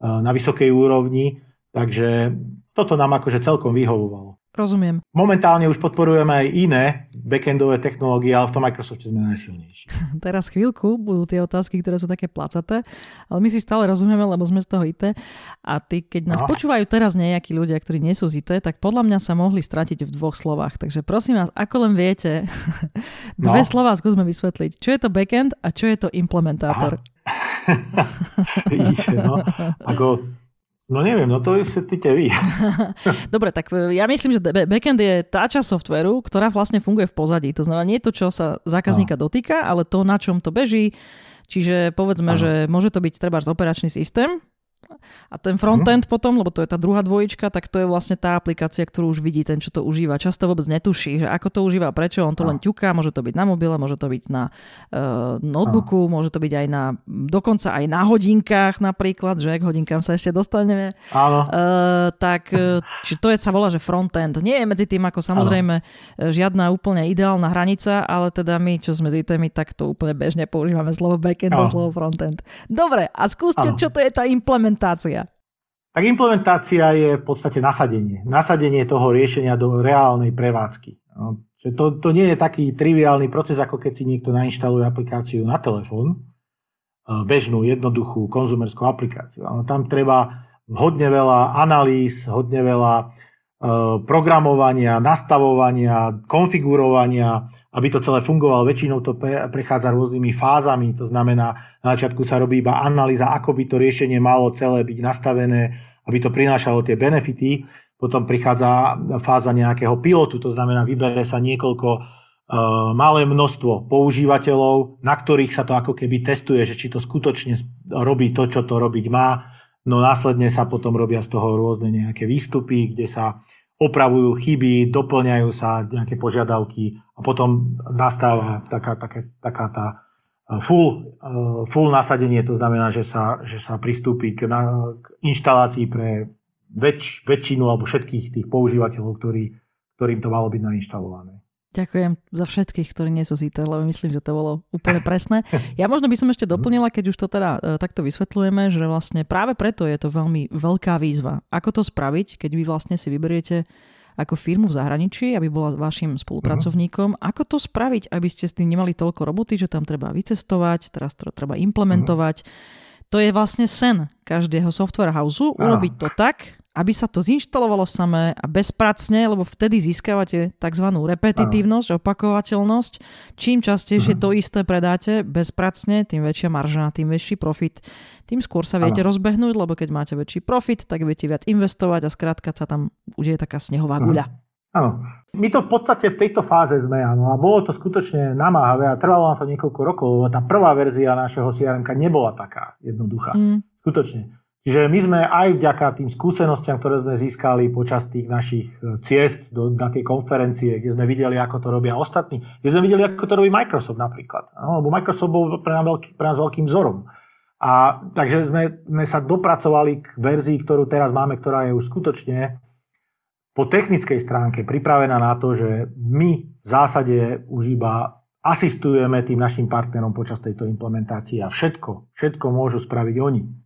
na vysokej úrovni, takže toto nám akože celkom vyhovovalo. Rozumiem. Momentálne už podporujeme aj iné backendové technológie, ale v tom Microsofte sme najsilnejší. Teraz chvíľku budú tie otázky, ktoré sú také placaté, ale my si stále rozumieme, lebo sme z toho IT. A ty, keď nás no. počúvajú teraz nejakí ľudia, ktorí nie sú z IT, tak podľa mňa sa mohli stratiť v dvoch slovách. Takže prosím vás, ako len viete, dve no. slova skúsme vysvetliť. Čo je to backend a čo je to implementátor? Vidíte, no. Ako No neviem, no to vysvetlíte vy. Dobre, tak e, ja myslím, že backend je tá časť softveru, ktorá vlastne funguje v pozadí. To znamená, nie je to, čo sa zákazníka no. dotýka, ale to, na čom to beží. Čiže povedzme, ano. že môže to byť treba operačný systém, a ten frontend mm. potom, lebo to je tá druhá dvojička, tak to je vlastne tá aplikácia, ktorú už vidí ten, čo to užíva. Často vôbec netuší, že ako to užíva, prečo on to len ťuká, môže to byť na mobile, môže to byť na uh, notebooku, môže to byť aj na, dokonca aj na hodinkách napríklad, že k hodinkám sa ešte dostaneme. Áno. Uh, tak, či to je, sa volá, že frontend. Nie je medzi tým ako samozrejme Áno. žiadna úplne ideálna hranica, ale teda my, čo sme z ITMI, tak to úplne bežne používame slovo backend a slovo frontend. Dobre, a skúste, Áno. čo to je tá implementácia implementácia? Tak implementácia je v podstate nasadenie. Nasadenie toho riešenia do reálnej prevádzky. No, to, to nie je taký triviálny proces, ako keď si niekto nainštaluje aplikáciu na telefón, e, bežnú, jednoduchú konzumerskú aplikáciu. Tam treba hodne veľa analýz, hodne veľa programovania, nastavovania, konfigurovania, aby to celé fungovalo. Väčšinou to prechádza rôznymi fázami, to znamená, na začiatku sa robí iba analýza, ako by to riešenie malo celé byť nastavené, aby to prinášalo tie benefity. Potom prichádza fáza nejakého pilotu, to znamená, vybere sa niekoľko uh, malé množstvo používateľov, na ktorých sa to ako keby testuje, že či to skutočne robí to, čo to robiť má No následne sa potom robia z toho rôzne nejaké výstupy, kde sa opravujú chyby, doplňajú sa nejaké požiadavky a potom nastáva taká, taká, taká tá e, full, e, full nasadenie, to znamená, že sa, že sa pristúpi k, na, k inštalácii pre väč, väčšinu alebo všetkých tých používateľov, ktorí, ktorým to malo byť nainštalované. Ďakujem za všetkých, ktorí nie sú zíte, lebo myslím, že to bolo úplne presné. Ja možno by som ešte doplnila, keď už to teda e, takto vysvetľujeme, že vlastne práve preto je to veľmi veľká výzva. Ako to spraviť, keď vy vlastne si vyberiete ako firmu v zahraničí, aby bola vašim spolupracovníkom. Uh-huh. Ako to spraviť, aby ste s tým nemali toľko roboty, že tam treba vycestovať, teraz to treba implementovať. Uh-huh. To je vlastne sen každého software houseu, urobiť to tak, aby sa to zinštalovalo samé a bezpracne, lebo vtedy získavate tzv. repetitívnosť, opakovateľnosť. Čím častejšie uh-huh. to isté predáte bezpracne, tým väčšia marža, tým väčší profit, tým skôr sa viete ano. rozbehnúť, lebo keď máte väčší profit, tak viete viac investovať a skrátka sa tam už je taká snehová guľa. Áno. My to v podstate v tejto fáze sme, áno, a bolo to skutočne namáhavé a trvalo na to niekoľko rokov, lebo tá prvá verzia našeho CRM nebola taká jednoduchá. Mm. Skutočne. Čiže my sme aj vďaka tým skúsenostiam, ktoré sme získali počas tých našich e, ciest do, na tie konferencie, kde sme videli, ako to robia ostatní, kde sme videli, ako to robí Microsoft napríklad. No, lebo Microsoft bol pre nás, veľký, pre nás veľkým vzorom. A takže sme, sme sa dopracovali k verzii, ktorú teraz máme, ktorá je už skutočne po technickej stránke pripravená na to, že my v zásade už iba asistujeme tým našim partnerom počas tejto implementácie a všetko, všetko môžu spraviť oni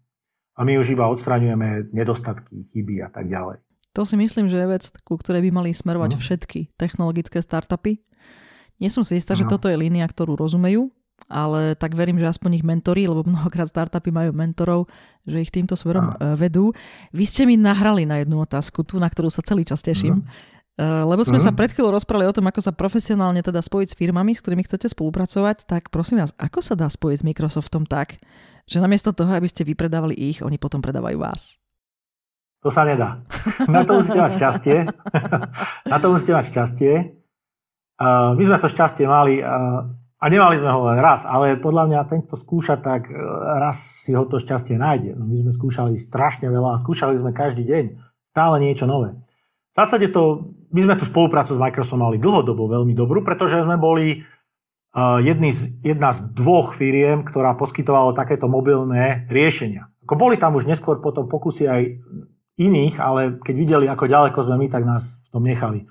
a my už iba odstraňujeme nedostatky, chyby a tak ďalej. To si myslím, že je vec, ku ktorej by mali smerovať no. všetky technologické startupy. Nie som si istá, no. že toto je línia, ktorú rozumejú, ale tak verím, že aspoň ich mentorí, lebo mnohokrát startupy majú mentorov, že ich týmto smerom no. vedú. Vy ste mi nahrali na jednu otázku, tú, na ktorú sa celý čas teším. No. Lebo sme uh-huh. sa pred chvíľou rozprávali o tom, ako sa profesionálne teda spojiť s firmami, s ktorými chcete spolupracovať, tak prosím vás, ako sa dá spojiť s Microsoftom tak, že namiesto toho, aby ste vypredávali ich, oni potom predávajú vás. To sa nedá. Na to musíte mať šťastie. Na to musíte mať šťastie. My sme to šťastie mali a nemali sme ho len raz, ale podľa mňa ten, kto skúša, tak uh, raz si ho to šťastie nájde. No, my sme skúšali strašne veľa skúšali sme každý deň stále niečo nové. V zásade to, my sme tú spoluprácu s Microsoftom mali dlhodobo veľmi dobrú, pretože sme boli jedný z, jedna z dvoch firiem, ktorá poskytovala takéto mobilné riešenia. Ako boli tam už neskôr potom pokusy aj iných, ale keď videli, ako ďaleko sme my, tak nás v tom nechali.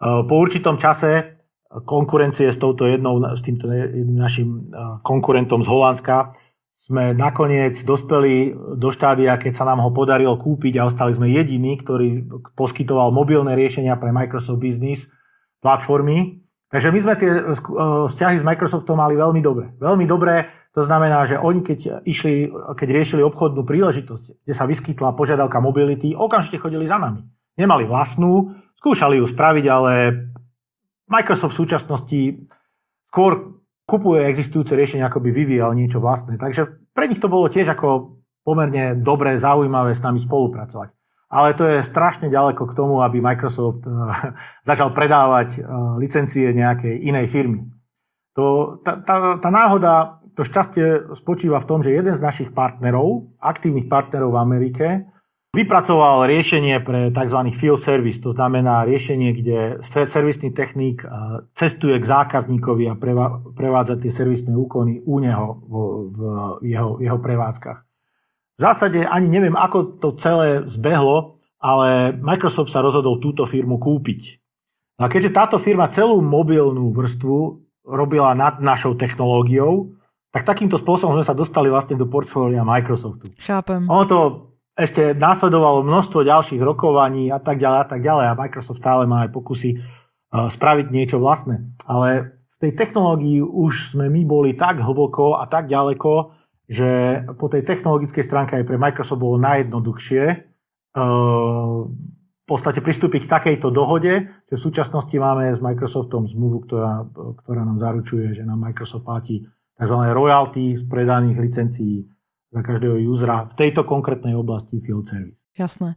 Po určitom čase konkurencie s touto jednou, s týmto jedným našim konkurentom z Holandska, sme nakoniec dospeli do štádia, keď sa nám ho podarilo kúpiť a ostali sme jediní, ktorý poskytoval mobilné riešenia pre Microsoft Business platformy Takže my sme tie eh, eh, vzťahy s Microsoftom mali veľmi dobré. Veľmi dobré, to znamená, že oni keď išli, keď riešili obchodnú príležitosť, kde sa vyskytla požiadavka mobility, okamžite chodili za nami. Nemali vlastnú, skúšali ju spraviť, ale Microsoft v súčasnosti skôr kupuje existujúce riešenia, ako by vyvíjal niečo vlastné. Takže pre nich to bolo tiež ako pomerne dobré, zaujímavé s nami spolupracovať ale to je strašne ďaleko k tomu, aby Microsoft eh, začal predávať eh, licencie nejakej inej firmy. To, tá, tá, tá náhoda, to šťastie spočíva v tom, že jeden z našich partnerov, aktívnych partnerov v Amerike, vypracoval riešenie pre tzv. field service, to znamená riešenie, kde servisný technik eh, cestuje k zákazníkovi a prevádza tie servisné úkony u neho v, v jeho, jeho prevádzkach. V zásade ani neviem, ako to celé zbehlo, ale Microsoft sa rozhodol túto firmu kúpiť. A keďže táto firma celú mobilnú vrstvu robila nad našou technológiou, tak takýmto spôsobom sme sa dostali vlastne do portfólia Microsoftu. Chápem. Ono to ešte následovalo množstvo ďalších rokovaní a tak ďalej a tak ďalej a Microsoft stále má aj pokusy uh, spraviť niečo vlastné. Ale v tej technológii už sme my boli tak hlboko a tak ďaleko, že po tej technologickej stránke aj pre Microsoft bolo najjednoduchšie uh, v podstate pristúpiť k takejto dohode, že v súčasnosti máme s Microsoftom zmluvu, ktorá, ktorá nám zaručuje, že nám Microsoft platí tzv. royalty z predaných licencií za každého usera v tejto konkrétnej oblasti field service. Jasné.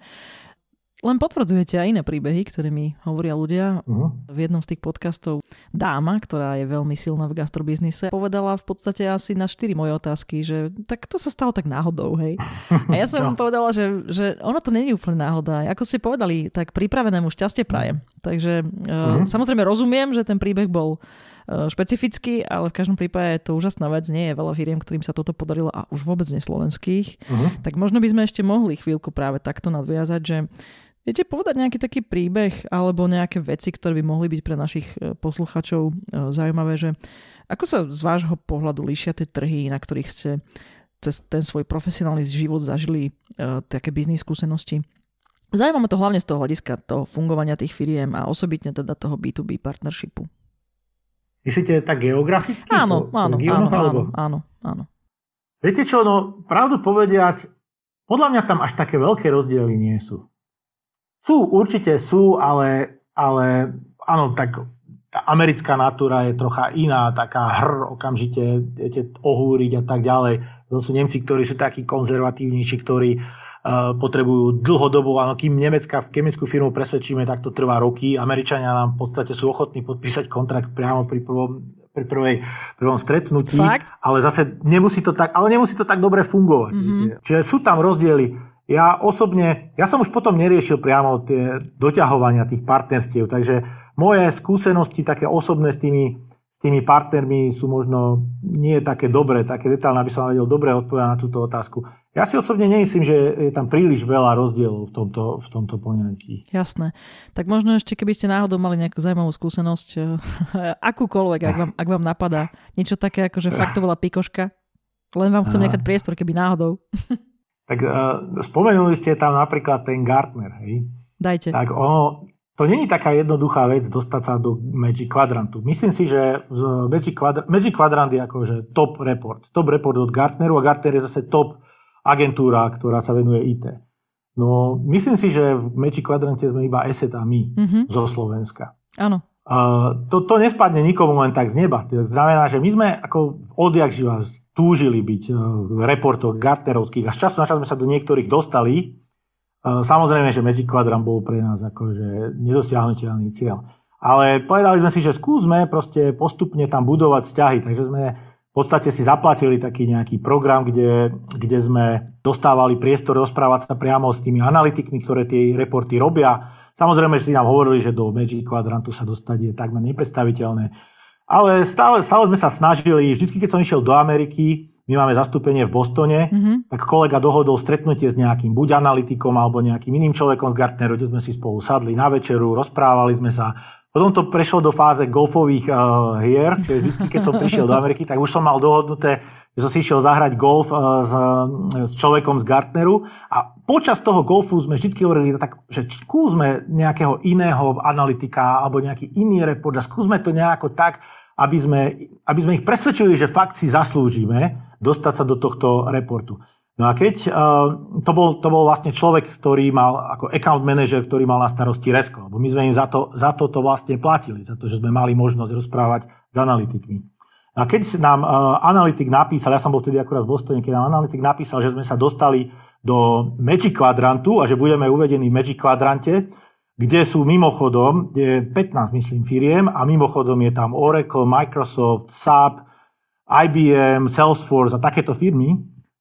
Len potvrdzujete aj iné príbehy, ktoré mi hovoria ľudia. Uh-huh. V jednom z tých podcastov dáma, ktorá je veľmi silná v gastrobiznise, povedala v podstate asi na štyri moje otázky, že tak to sa stalo tak náhodou, hej. A ja som no. povedala, že, že ono to je úplne náhoda. Ako ste povedali, tak pripravenému šťastie prajem. Takže uh-huh. samozrejme rozumiem, že ten príbeh bol uh, špecifický, ale v každom prípade je to úžasná vec. Nie je veľa firiem, ktorým sa toto podarilo a už vôbec neslovenských. Uh-huh. Tak možno by sme ešte mohli chvíľku práve takto nadviazať, že Viete povedať nejaký taký príbeh alebo nejaké veci, ktoré by mohli byť pre našich e, posluchačov e, zaujímavé, že ako sa z vášho pohľadu líšia tie trhy, na ktorých ste cez ten svoj profesionálny život zažili uh, také biznis skúsenosti? Zaujíma ma to hlavne z toho hľadiska toho fungovania tých firiem a osobitne teda toho B2B partnershipu. Myslíte tak geograficky? Áno, áno, áno, áno, áno, áno. Viete čo, no pravdu povediac, podľa mňa tam až také veľké rozdiely nie sú. Sú, určite sú, ale, ale áno, tak tá americká natúra je trocha iná, taká hr, okamžite viete, ohúriť a tak ďalej. To sú Nemci, ktorí sú takí konzervatívnejší, ktorí uh, potrebujú dlhodobo, áno, kým Nemecka, chemickú firmu presvedčíme, tak to trvá roky. Američania nám v podstate sú ochotní podpísať kontrakt priamo pri prvom pri prvej, prvom stretnutí, Fakt? ale zase nemusí to tak, ale nemusí to tak dobre fungovať. Mm-hmm. Čiže sú tam rozdiely ja osobne, ja som už potom neriešil priamo tie doťahovania tých partnerstiev, takže moje skúsenosti také osobné s tými, s tými partnermi sú možno nie také dobré, také detálne, aby som vedel dobre odpovedať na túto otázku. Ja si osobne nemyslím, že je tam príliš veľa rozdielov v tomto, v tomto poňatí. Jasné. Tak možno ešte, keby ste náhodou mali nejakú zaujímavú skúsenosť, akúkoľvek, ak vám, ak vám napadá, niečo také ako, že fakt to bola pikoška, len vám chcem nechať priestor, keby náhodou. Tak uh, spomenuli ste tam napríklad ten Gartner, hej? Dajte. Tak ono, to není taká jednoduchá vec dostať sa do Magic Quadrantu. Myslím si, že Magic, Quadrant, Magic Quadrant je akože top report. Top report od Gartneru a Gartner je zase top agentúra, ktorá sa venuje IT. No, myslím si, že v Magic Quadrante sme iba ESET a my mm-hmm. zo Slovenska. Áno. Uh, to, to nespadne nikomu len tak z neba. To znamená, že my sme ako odjak živa túžili byť e, v reportoch Gartnerovských a z času na čas sme sa do niektorých dostali. E, samozrejme, že Magic Quadrant bol pre nás akože nedosiahnutelný cieľ. Ale povedali sme si, že skúsme proste postupne tam budovať vzťahy. Takže sme v podstate si zaplatili taký nejaký program, kde, kde sme dostávali priestor rozprávať sa priamo s tými analytikmi, ktoré tie reporty robia. Samozrejme, že si nám hovorili, že do Magic Quadrantu sa dostať je takmer nepredstaviteľné ale stále, stále sme sa snažili, vždy keď som išiel do Ameriky, my máme zastúpenie v Bostone, mm-hmm. tak kolega dohodol stretnutie s nejakým buď analytikom alebo nejakým iným človekom z Gartneru, kde sme si spolu sadli na večeru, rozprávali sme sa. Potom to prešlo do fáze golfových uh, hier, čiže vždy, keď som prišiel do Ameriky, tak už som mal dohodnuté, že som si išiel zahrať golf uh, s, s človekom z Gartneru a počas toho golfu sme vždy hovorili, no tak, že skúsme nejakého iného analytika alebo nejaký iný report a skúsme to nejako tak, aby sme, aby sme ich presvedčili, že fakt si zaslúžime dostať sa do tohto reportu. No a keď, uh, to, bol, to bol vlastne človek, ktorý mal, ako account manager, ktorý mal na starosti Resko, lebo my sme im za to, za to, to vlastne platili, za to, že sme mali možnosť rozprávať s analytikmi. A keď nám uh, analytik napísal, ja som bol vtedy akurát v Bostone, keď nám analytik napísal, že sme sa dostali do Magic Quadrantu a že budeme uvedení v Magic Quadrante, kde sú mimochodom, je 15 myslím firiem a mimochodom je tam Oracle, Microsoft, SAP, IBM, Salesforce a takéto firmy,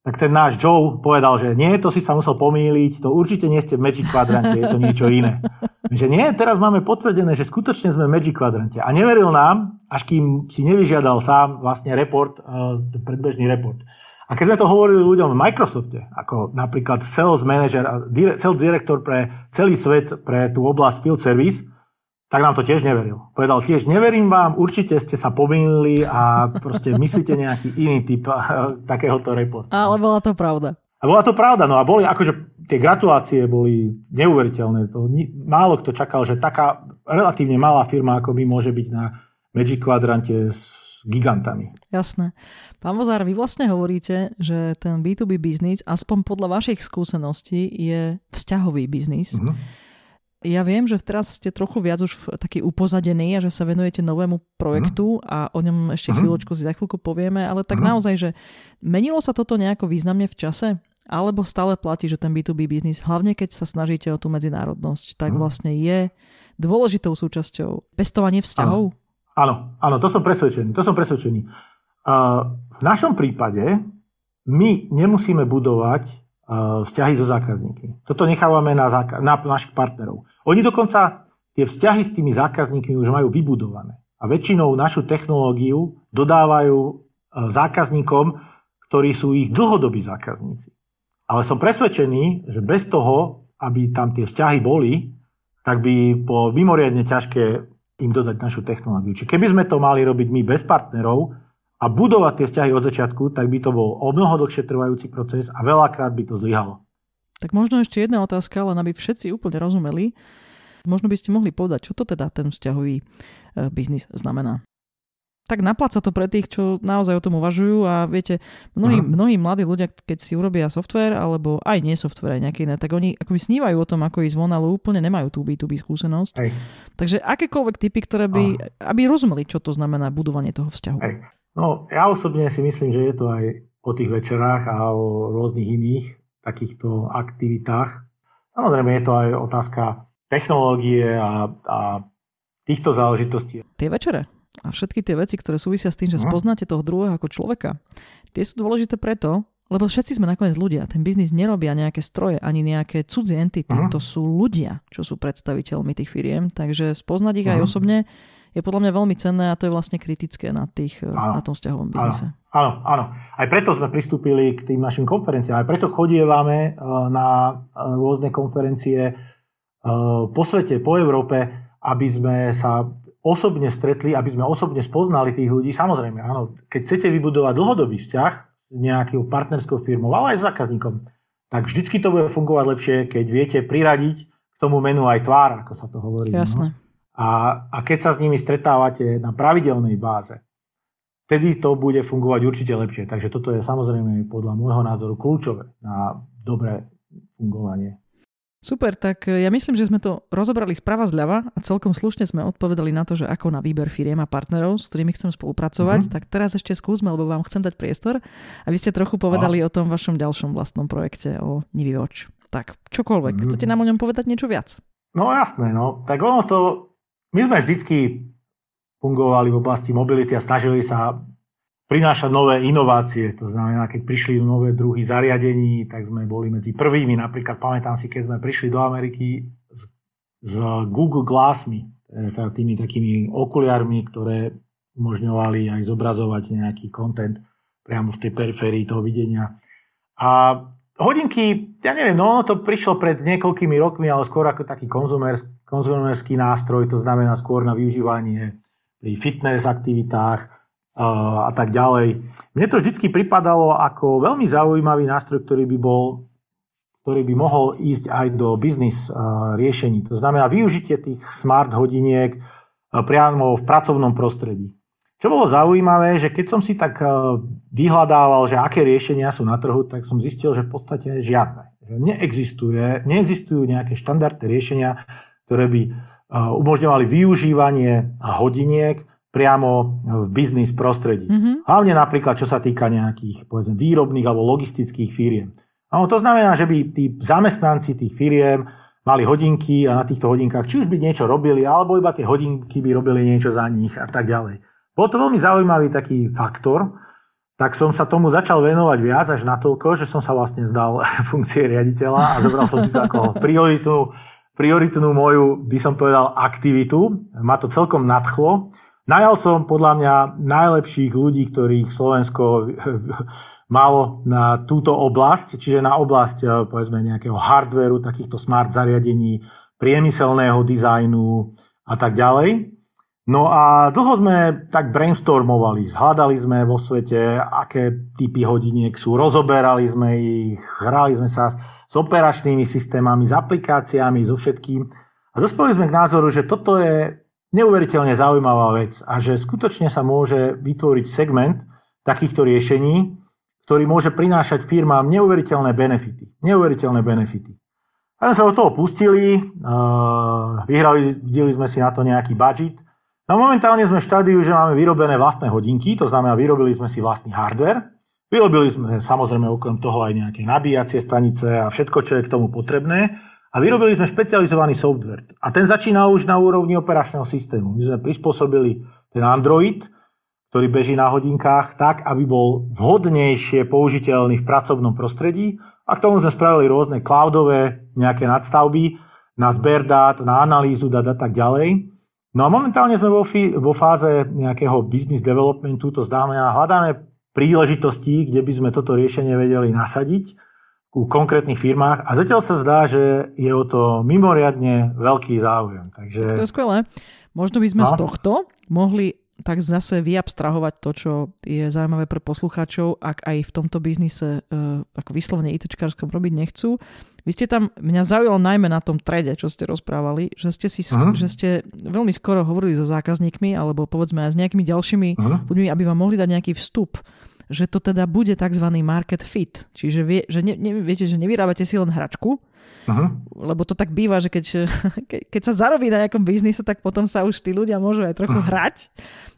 tak ten náš Joe povedal, že nie, to si sa musel pomýliť, to určite nie ste v Magic Quadrante, je to niečo iné. Že nie, teraz máme potvrdené, že skutočne sme v Magic Quadrante. A neveril nám, až kým si nevyžiadal sám vlastne report, uh, predbežný report. A keď sme to hovorili ľuďom v Microsofte, ako napríklad sales manager, sales director pre celý svet, pre tú oblasť field service, tak nám to tiež neveril. Povedal tiež, neverím vám, určite ste sa pomýlili a proste myslíte nejaký iný typ uh, takéhoto reportu. Ale bola to pravda. A bola to pravda, no a boli, akože tie gratulácie boli neuveriteľné. To, málo kto čakal, že taká relatívne malá firma ako my môže byť na Magic Quadrante s gigantami. Jasné. Pán Vozár, vy vlastne hovoríte, že ten B2B biznis, aspoň podľa vašich skúseností, je vzťahový biznis. Mm-hmm ja viem, že teraz ste trochu viac už taký upozadený a že sa venujete novému projektu uh-huh. a o ňom ešte uh-huh. chvíľočku si za chvíľku povieme, ale tak uh-huh. naozaj, že menilo sa toto nejako významne v čase? Alebo stále platí, že ten B2B biznis, hlavne keď sa snažíte o tú medzinárodnosť, tak uh-huh. vlastne je dôležitou súčasťou pestovanie vzťahov? Áno, áno, to som presvedčený. To som presvedčený. Uh, v našom prípade my nemusíme budovať vzťahy so zákazníkmi. Toto nechávame na, záka- na našich partnerov. Oni dokonca tie vzťahy s tými zákazníkmi už majú vybudované. A väčšinou našu technológiu dodávajú e, zákazníkom, ktorí sú ich dlhodobí zákazníci. Ale som presvedčený, že bez toho aby tam tie vzťahy boli, tak by bolo mimoriadne ťažké im dodať našu technológiu. Čiže keby sme to mali robiť my bez partnerov a budovať tie vzťahy od začiatku, tak by to bol o mnoho dlhšie trvajúci proces a veľakrát by to zlyhalo. Tak možno ešte jedna otázka, len aby všetci úplne rozumeli. Možno by ste mohli povedať, čo to teda ten vzťahový e, biznis znamená. Tak napláca to pre tých, čo naozaj o tom uvažujú a viete, mnohí, mnohí mladí ľudia, keď si urobia software alebo aj nie software, aj nejaké iné, tak oni akoby snívajú o tom, ako ísť von, ale úplne nemajú tú B2B skúsenosť. Hej. Takže akékoľvek typy, ktoré by, aby rozumeli, čo to znamená budovanie toho vzťahu. Hej. No, ja osobne si myslím, že je to aj o tých večerách a o rôznych iných takýchto aktivitách. Samozrejme je to aj otázka technológie a, a týchto záležitostí. Tie večere a všetky tie veci, ktoré súvisia s tým, že mhm. spoznáte toho druhého ako človeka, tie sú dôležité preto, lebo všetci sme nakoniec ľudia. Ten biznis nerobia nejaké stroje, ani nejaké cudzie entity. Uh-huh. To sú ľudia, čo sú predstaviteľmi tých firiem. Takže spoznať ich uh-huh. aj mhm. osobne je podľa mňa veľmi cenné a to je vlastne kritické na, tých, na tom vzťahovom biznise. Áno, áno. Aj preto sme pristúpili k tým našim konferenciám. Aj preto chodievame e, na e, rôzne konferencie po svete, po Európe, aby sme sa osobne stretli, aby sme osobne spoznali tých ľudí. Samozrejme, áno, keď chcete vybudovať dlhodobý vzťah s nejakou partnerskou firmou, ale aj s zákazníkom, tak vždycky to bude fungovať lepšie, keď viete priradiť k tomu menu aj tvár, ako sa to hovorí. No. Jasné. No? A, a keď sa s nimi stretávate na pravidelnej báze, vtedy to bude fungovať určite lepšie. Takže toto je samozrejme podľa môjho názoru kľúčové na dobré fungovanie Super, tak e, ja myslím, že sme to rozobrali sprava zľava a celkom slušne sme odpovedali na to, že ako na výber firiem a partnerov, s ktorými chcem spolupracovať. Mm-hmm. Tak teraz ešte skúsme, lebo vám chcem dať priestor, aby ste trochu povedali no. o tom vašom ďalšom vlastnom projekte, o Watch. Tak, čokoľvek. Mm-hmm. Chcete nám o ňom povedať niečo viac? No jasné, no. Tak ono to... My sme vždycky fungovali v oblasti mobility a snažili sa prinášať nové inovácie. To znamená, keď prišli nové druhy zariadení, tak sme boli medzi prvými. Napríklad pamätám si, keď sme prišli do Ameriky s, s Google Glassmi, teda tými takými okuliarmi, ktoré umožňovali aj zobrazovať nejaký kontent priamo v tej periférii toho videnia. A hodinky, ja neviem, no ono to prišlo pred niekoľkými rokmi, ale skôr ako taký konzumerský nástroj, to znamená skôr na využívanie pri fitness aktivitách, a tak ďalej. Mne to vždy pripadalo ako veľmi zaujímavý nástroj, ktorý by bol ktorý by mohol ísť aj do biznis riešení. To znamená využitie tých smart hodiniek priamo v pracovnom prostredí. Čo bolo zaujímavé, že keď som si tak vyhľadával, že aké riešenia sú na trhu, tak som zistil, že v podstate žiadne. Neexistuje, neexistujú nejaké štandardné riešenia, ktoré by umožňovali využívanie hodiniek priamo v biznis prostredí. Mm-hmm. Hlavne napríklad, čo sa týka nejakých povedzme, výrobných alebo logistických firiem. No, to znamená, že by tí zamestnanci tých firiem mali hodinky a na týchto hodinkách či už by niečo robili, alebo iba tie hodinky by robili niečo za nich a tak ďalej. Bol to veľmi zaujímavý taký faktor, tak som sa tomu začal venovať viac až natoľko, že som sa vlastne zdal funkcie riaditeľa a zobral som si to ako prioritnú, prioritnú moju, by som povedal, aktivitu. Ma to celkom nadchlo Najal som podľa mňa najlepších ľudí, ktorých Slovensko malo na túto oblasť, čiže na oblasť eh, povedzme nejakého hardwareu, takýchto smart zariadení, priemyselného dizajnu a tak ďalej. No a dlho sme tak brainstormovali, hľadali sme vo svete, aké typy hodiniek sú, rozoberali sme ich, hrali sme sa s operačnými systémami, s aplikáciami, so všetkým. A dospeli sme k názoru, že toto je neuveriteľne zaujímavá vec a že skutočne sa môže vytvoriť segment takýchto riešení, ktorý môže prinášať firmám neuveriteľné benefity. Neuveriteľné benefity. A sme sa do toho pustili, vyhrali, videli sme si na to nejaký budget. No momentálne sme v štádiu, že máme vyrobené vlastné hodinky, to znamená, vyrobili sme si vlastný hardware. Vyrobili sme samozrejme okrem toho aj nejaké nabíjacie stanice a všetko, čo je k tomu potrebné. A vyrobili sme špecializovaný software. A ten začína už na úrovni operačného systému. My sme prispôsobili ten Android, ktorý beží na hodinkách, tak, aby bol vhodnejšie použiteľný v pracovnom prostredí. A k tomu sme spravili rôzne cloudové nejaké nadstavby na zber dát, na analýzu dát a tak ďalej. No a momentálne sme vo, fi- vo fáze nejakého business developmentu, to znamená, hľadáme príležitosti, kde by sme toto riešenie vedeli nasadiť u konkrétnych firmách a zatiaľ sa zdá, že je o to mimoriadne veľký záujem. Takže... To je skvelé. Možno by sme no. z tohto mohli tak zase vyabstrahovať to, čo je zaujímavé pre poslucháčov, ak aj v tomto biznise uh, ako vyslovene ITčkárskom robiť nechcú. Vy ste tam, mňa zaujalo najmä na tom trade, čo ste rozprávali, že ste, si, že ste veľmi skoro hovorili so zákazníkmi, alebo povedzme aj s nejakými ďalšími uh-huh. ľuďmi, aby vám mohli dať nejaký vstup že to teda bude tzv. market fit. Čiže vie, že ne, ne, viete, že nevyrábate si len hračku, uh-huh. lebo to tak býva, že keď, ke, keď sa zarobí na nejakom biznise, tak potom sa už tí ľudia môžu aj trochu uh-huh. hrať,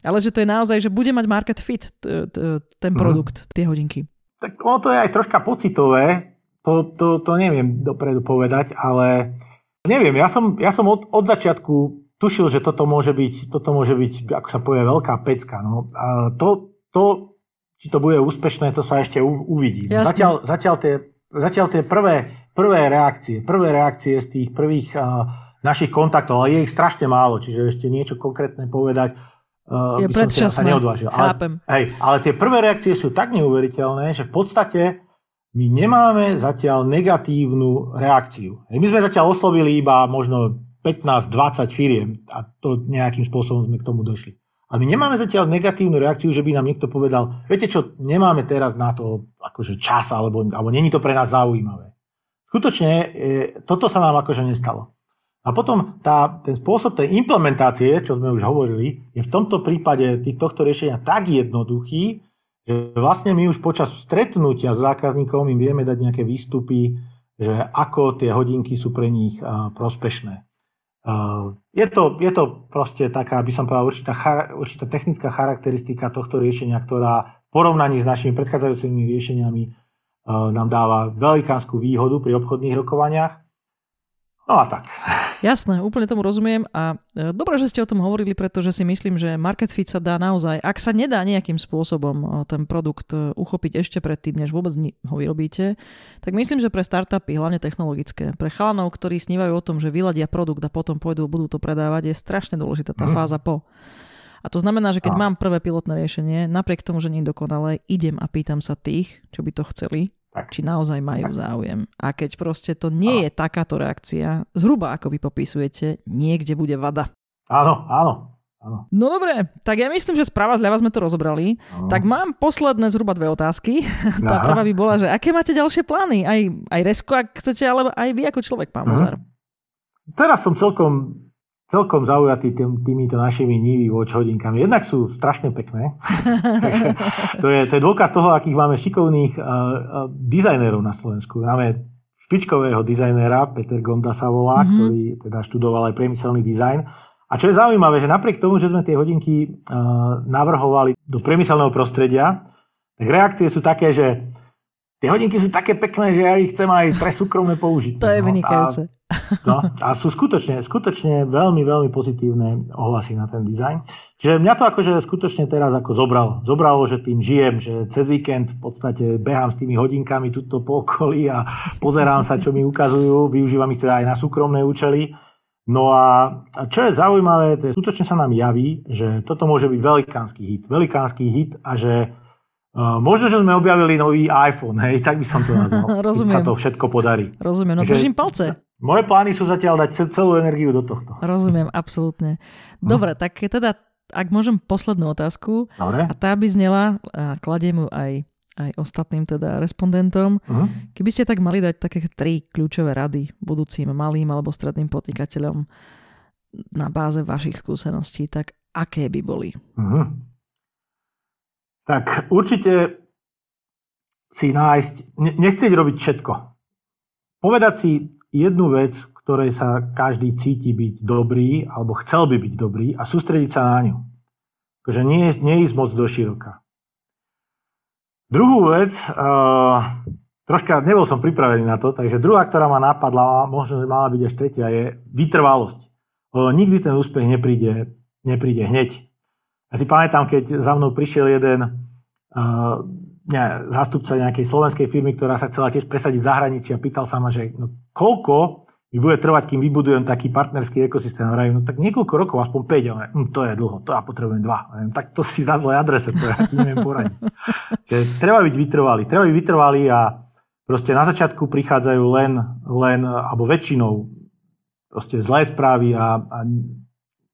ale že to je naozaj, že bude mať market fit t, t, ten produkt, uh-huh. tie hodinky. Tak ono to je aj troška pocitové, to, to, to neviem dopredu povedať, ale neviem, ja som, ja som od, od začiatku tušil, že toto môže byť, toto môže byť, ako sa povie, veľká pecka. No. A to, to či to bude úspešné, to sa ešte uvidí. Zatiaľ, zatiaľ, tie, zatiaľ tie prvé, prvé reakcie, prvé reakcie z tých prvých uh, našich kontaktov, ale je ich strašne málo, čiže ešte niečo konkrétne povedať uh, je by som sa neodvážil. Ale, hej, ale tie prvé reakcie sú tak neuveriteľné, že v podstate my nemáme zatiaľ negatívnu reakciu. My sme zatiaľ oslovili iba možno 15-20 firiem a to nejakým spôsobom sme k tomu došli. A my nemáme zatiaľ negatívnu reakciu, že by nám niekto povedal, viete čo, nemáme teraz na to akože čas, alebo, alebo není to pre nás zaujímavé. Skutočne e, toto sa nám akože nestalo. A potom tá, ten spôsob tej implementácie, čo sme už hovorili, je v tomto prípade tohto riešenia tak jednoduchý, že vlastne my už počas stretnutia s zákazníkom im vieme dať nejaké výstupy, že ako tie hodinky sú pre nich prospešné. Je to, je to proste taká, by som povedal, určitá, určitá technická charakteristika tohto riešenia, ktorá v porovnaní s našimi predchádzajúcimi riešeniami nám dáva velikánsku výhodu pri obchodných rokovaniach. No a tak. Jasné, úplne tomu rozumiem a e, dobre, že ste o tom hovorili, pretože si myslím, že market fit sa dá naozaj, ak sa nedá nejakým spôsobom e, ten produkt e, uchopiť ešte predtým, než vôbec ho vyrobíte, tak myslím, že pre startupy, hlavne technologické, pre chalanov, ktorí snívajú o tom, že vyladia produkt a potom pôjdu, budú to predávať, je strašne dôležitá tá mm. fáza po. A to znamená, že keď a. mám prvé pilotné riešenie, napriek tomu, že nie je dokonalé, idem a pýtam sa tých, čo by to chceli. Či naozaj majú záujem. A keď proste to nie je takáto reakcia, zhruba ako vy popisujete, niekde bude vada. Áno, áno. Áno. No dobre, tak ja myslím, že správa zľava sme to rozobrali. Áno. Tak mám posledné zhruba dve otázky. Tá prvá by bola, že aké máte ďalšie plány? Aj, aj Resko, ak chcete, ale aj vy ako človek, pán Mozar. Teraz som celkom celkom zaujatý tým, týmito našimi nívy watch hodinkami. Jednak sú strašne pekné. to, je, to je dôkaz toho, akých máme šikovných uh, uh, dizajnerov na Slovensku. Máme špičkového dizajnera, Peter Gonda sa volá, mm-hmm. ktorý teda študoval aj priemyselný dizajn. A čo je zaujímavé, že napriek tomu, že sme tie hodinky uh, navrhovali do priemyselného prostredia, tak reakcie sú také, že tie hodinky sú také pekné, že ja ich chcem aj pre súkromné použitie. To je no. vynikajúce. A No, a sú skutočne, skutočne veľmi, veľmi pozitívne ohlasy na ten dizajn. Čiže mňa to akože skutočne teraz ako zobralo. Zobralo, že tým žijem, že cez víkend v podstate behám s tými hodinkami tuto po okolí a pozerám sa, čo mi ukazujú. Využívam ich teda aj na súkromné účely. No a čo je zaujímavé, to je, skutočne sa nám javí, že toto môže byť velikánsky hit. Velikánsky hit a že Uh, možno, že sme objavili nový iPhone, hej, tak by som to nazval. Rozumiem. sa to všetko podarí. Rozumiem, no držím palce. Moje plány sú zatiaľ dať celú energiu do tohto. Rozumiem, absolútne. Dobre, hm. tak teda, ak môžem poslednú otázku. Dobre. A tá by znela, a kladiem ju aj, aj ostatným teda respondentom. Hm. Keby ste tak mali dať také tri kľúčové rady budúcim malým alebo stredným podnikateľom na báze vašich skúseností, tak aké by boli? Hm. Tak určite si nájsť, nechcieť robiť všetko. Povedať si jednu vec, ktorej sa každý cíti byť dobrý, alebo chcel by byť dobrý a sústrediť sa na ňu. Takže nie, nie ísť moc do široka. Druhú vec, uh, troška nebol som pripravený na to, takže druhá, ktorá ma napadla, možno, že mala byť až tretia, je vytrvalosť. Uh, nikdy ten úspech nepríde, nepríde hneď. Ja si pamätám, keď za mnou prišiel jeden uh, ne, zástupca nejakej slovenskej firmy, ktorá sa chcela tiež presadiť v zahraničí a pýtal sa ma, že no, koľko mi bude trvať, kým vybudujem taký partnerský ekosystém. Vrajú, no tak niekoľko rokov, aspoň 5, ale hm, to je dlho, to ja potrebujem 2. Vrajú, tak to si na zlej adrese, to ja ti neviem poradiť. Že treba byť vytrvalý, treba byť vytrvalý a proste na začiatku prichádzajú len, len alebo väčšinou proste zlé správy a, a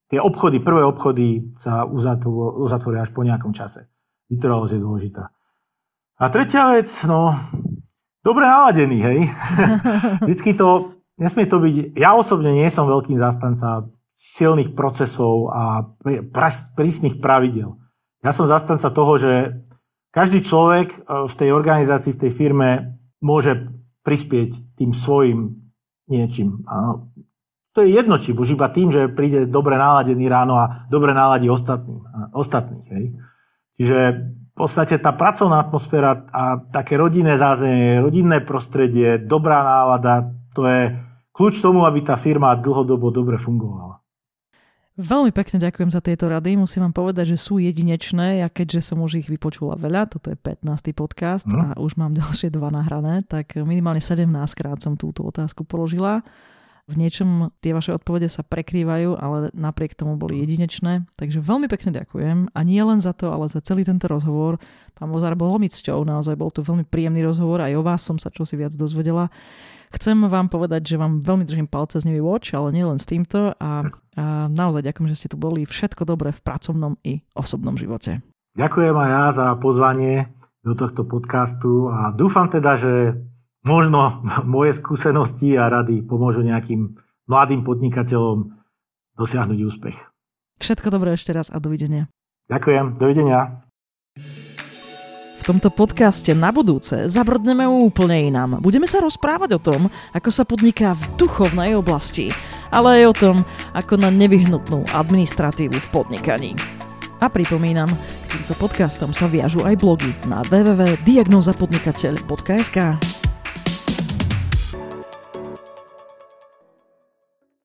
tie obchody, prvé obchody sa uzatvoria až po nejakom čase. Vytrvalosť je dôležitá. A tretia vec, no, dobre naladený, hej. Vždycky to, nesmie to byť, ja osobne nie som veľkým zastanca silných procesov a prísnych pravidel. Ja som zastanca toho, že každý človek e, v tej organizácii, v tej firme môže prispieť tým svojim niečím. Áno. To je jedno, či už iba tým, že príde dobre naladený ráno a dobre naladí ostatným, ostatných. Hej. Čiže podstate tá pracovná atmosféra a také rodinné zázemie, rodinné prostredie, dobrá nálada, to je kľúč tomu, aby tá firma dlhodobo dobre fungovala. Veľmi pekne ďakujem za tieto rady. Musím vám povedať, že sú jedinečné. Ja keďže som už ich vypočula veľa, toto je 15. podcast mm. a už mám ďalšie dva nahrané, tak minimálne 17 krát som túto otázku položila. V niečom tie vaše odpovede sa prekrývajú, ale napriek tomu boli jedinečné. Takže veľmi pekne ďakujem. A nie len za to, ale za celý tento rozhovor. Pán Vozár bol veľmi cťou, naozaj bol to veľmi príjemný rozhovor. Aj o vás som sa čosi viac dozvedela. Chcem vám povedať, že vám veľmi držím palce z Nivy Watch, ale nielen s týmto. A, a naozaj ďakujem, že ste tu boli. Všetko dobré v pracovnom i osobnom živote. Ďakujem aj ja za pozvanie do tohto podcastu a dúfam teda, že možno moje skúsenosti a rady pomôžu nejakým mladým podnikateľom dosiahnuť úspech. Všetko dobré ešte raz a dovidenia. Ďakujem, dovidenia. V tomto podcaste na budúce zabrdneme úplne inám. Budeme sa rozprávať o tom, ako sa podniká v duchovnej oblasti, ale aj o tom, ako na nevyhnutnú administratívu v podnikaní. A pripomínam, k týmto podcastom sa viažu aj blogy na www.diagnozapodnikateľ.sk.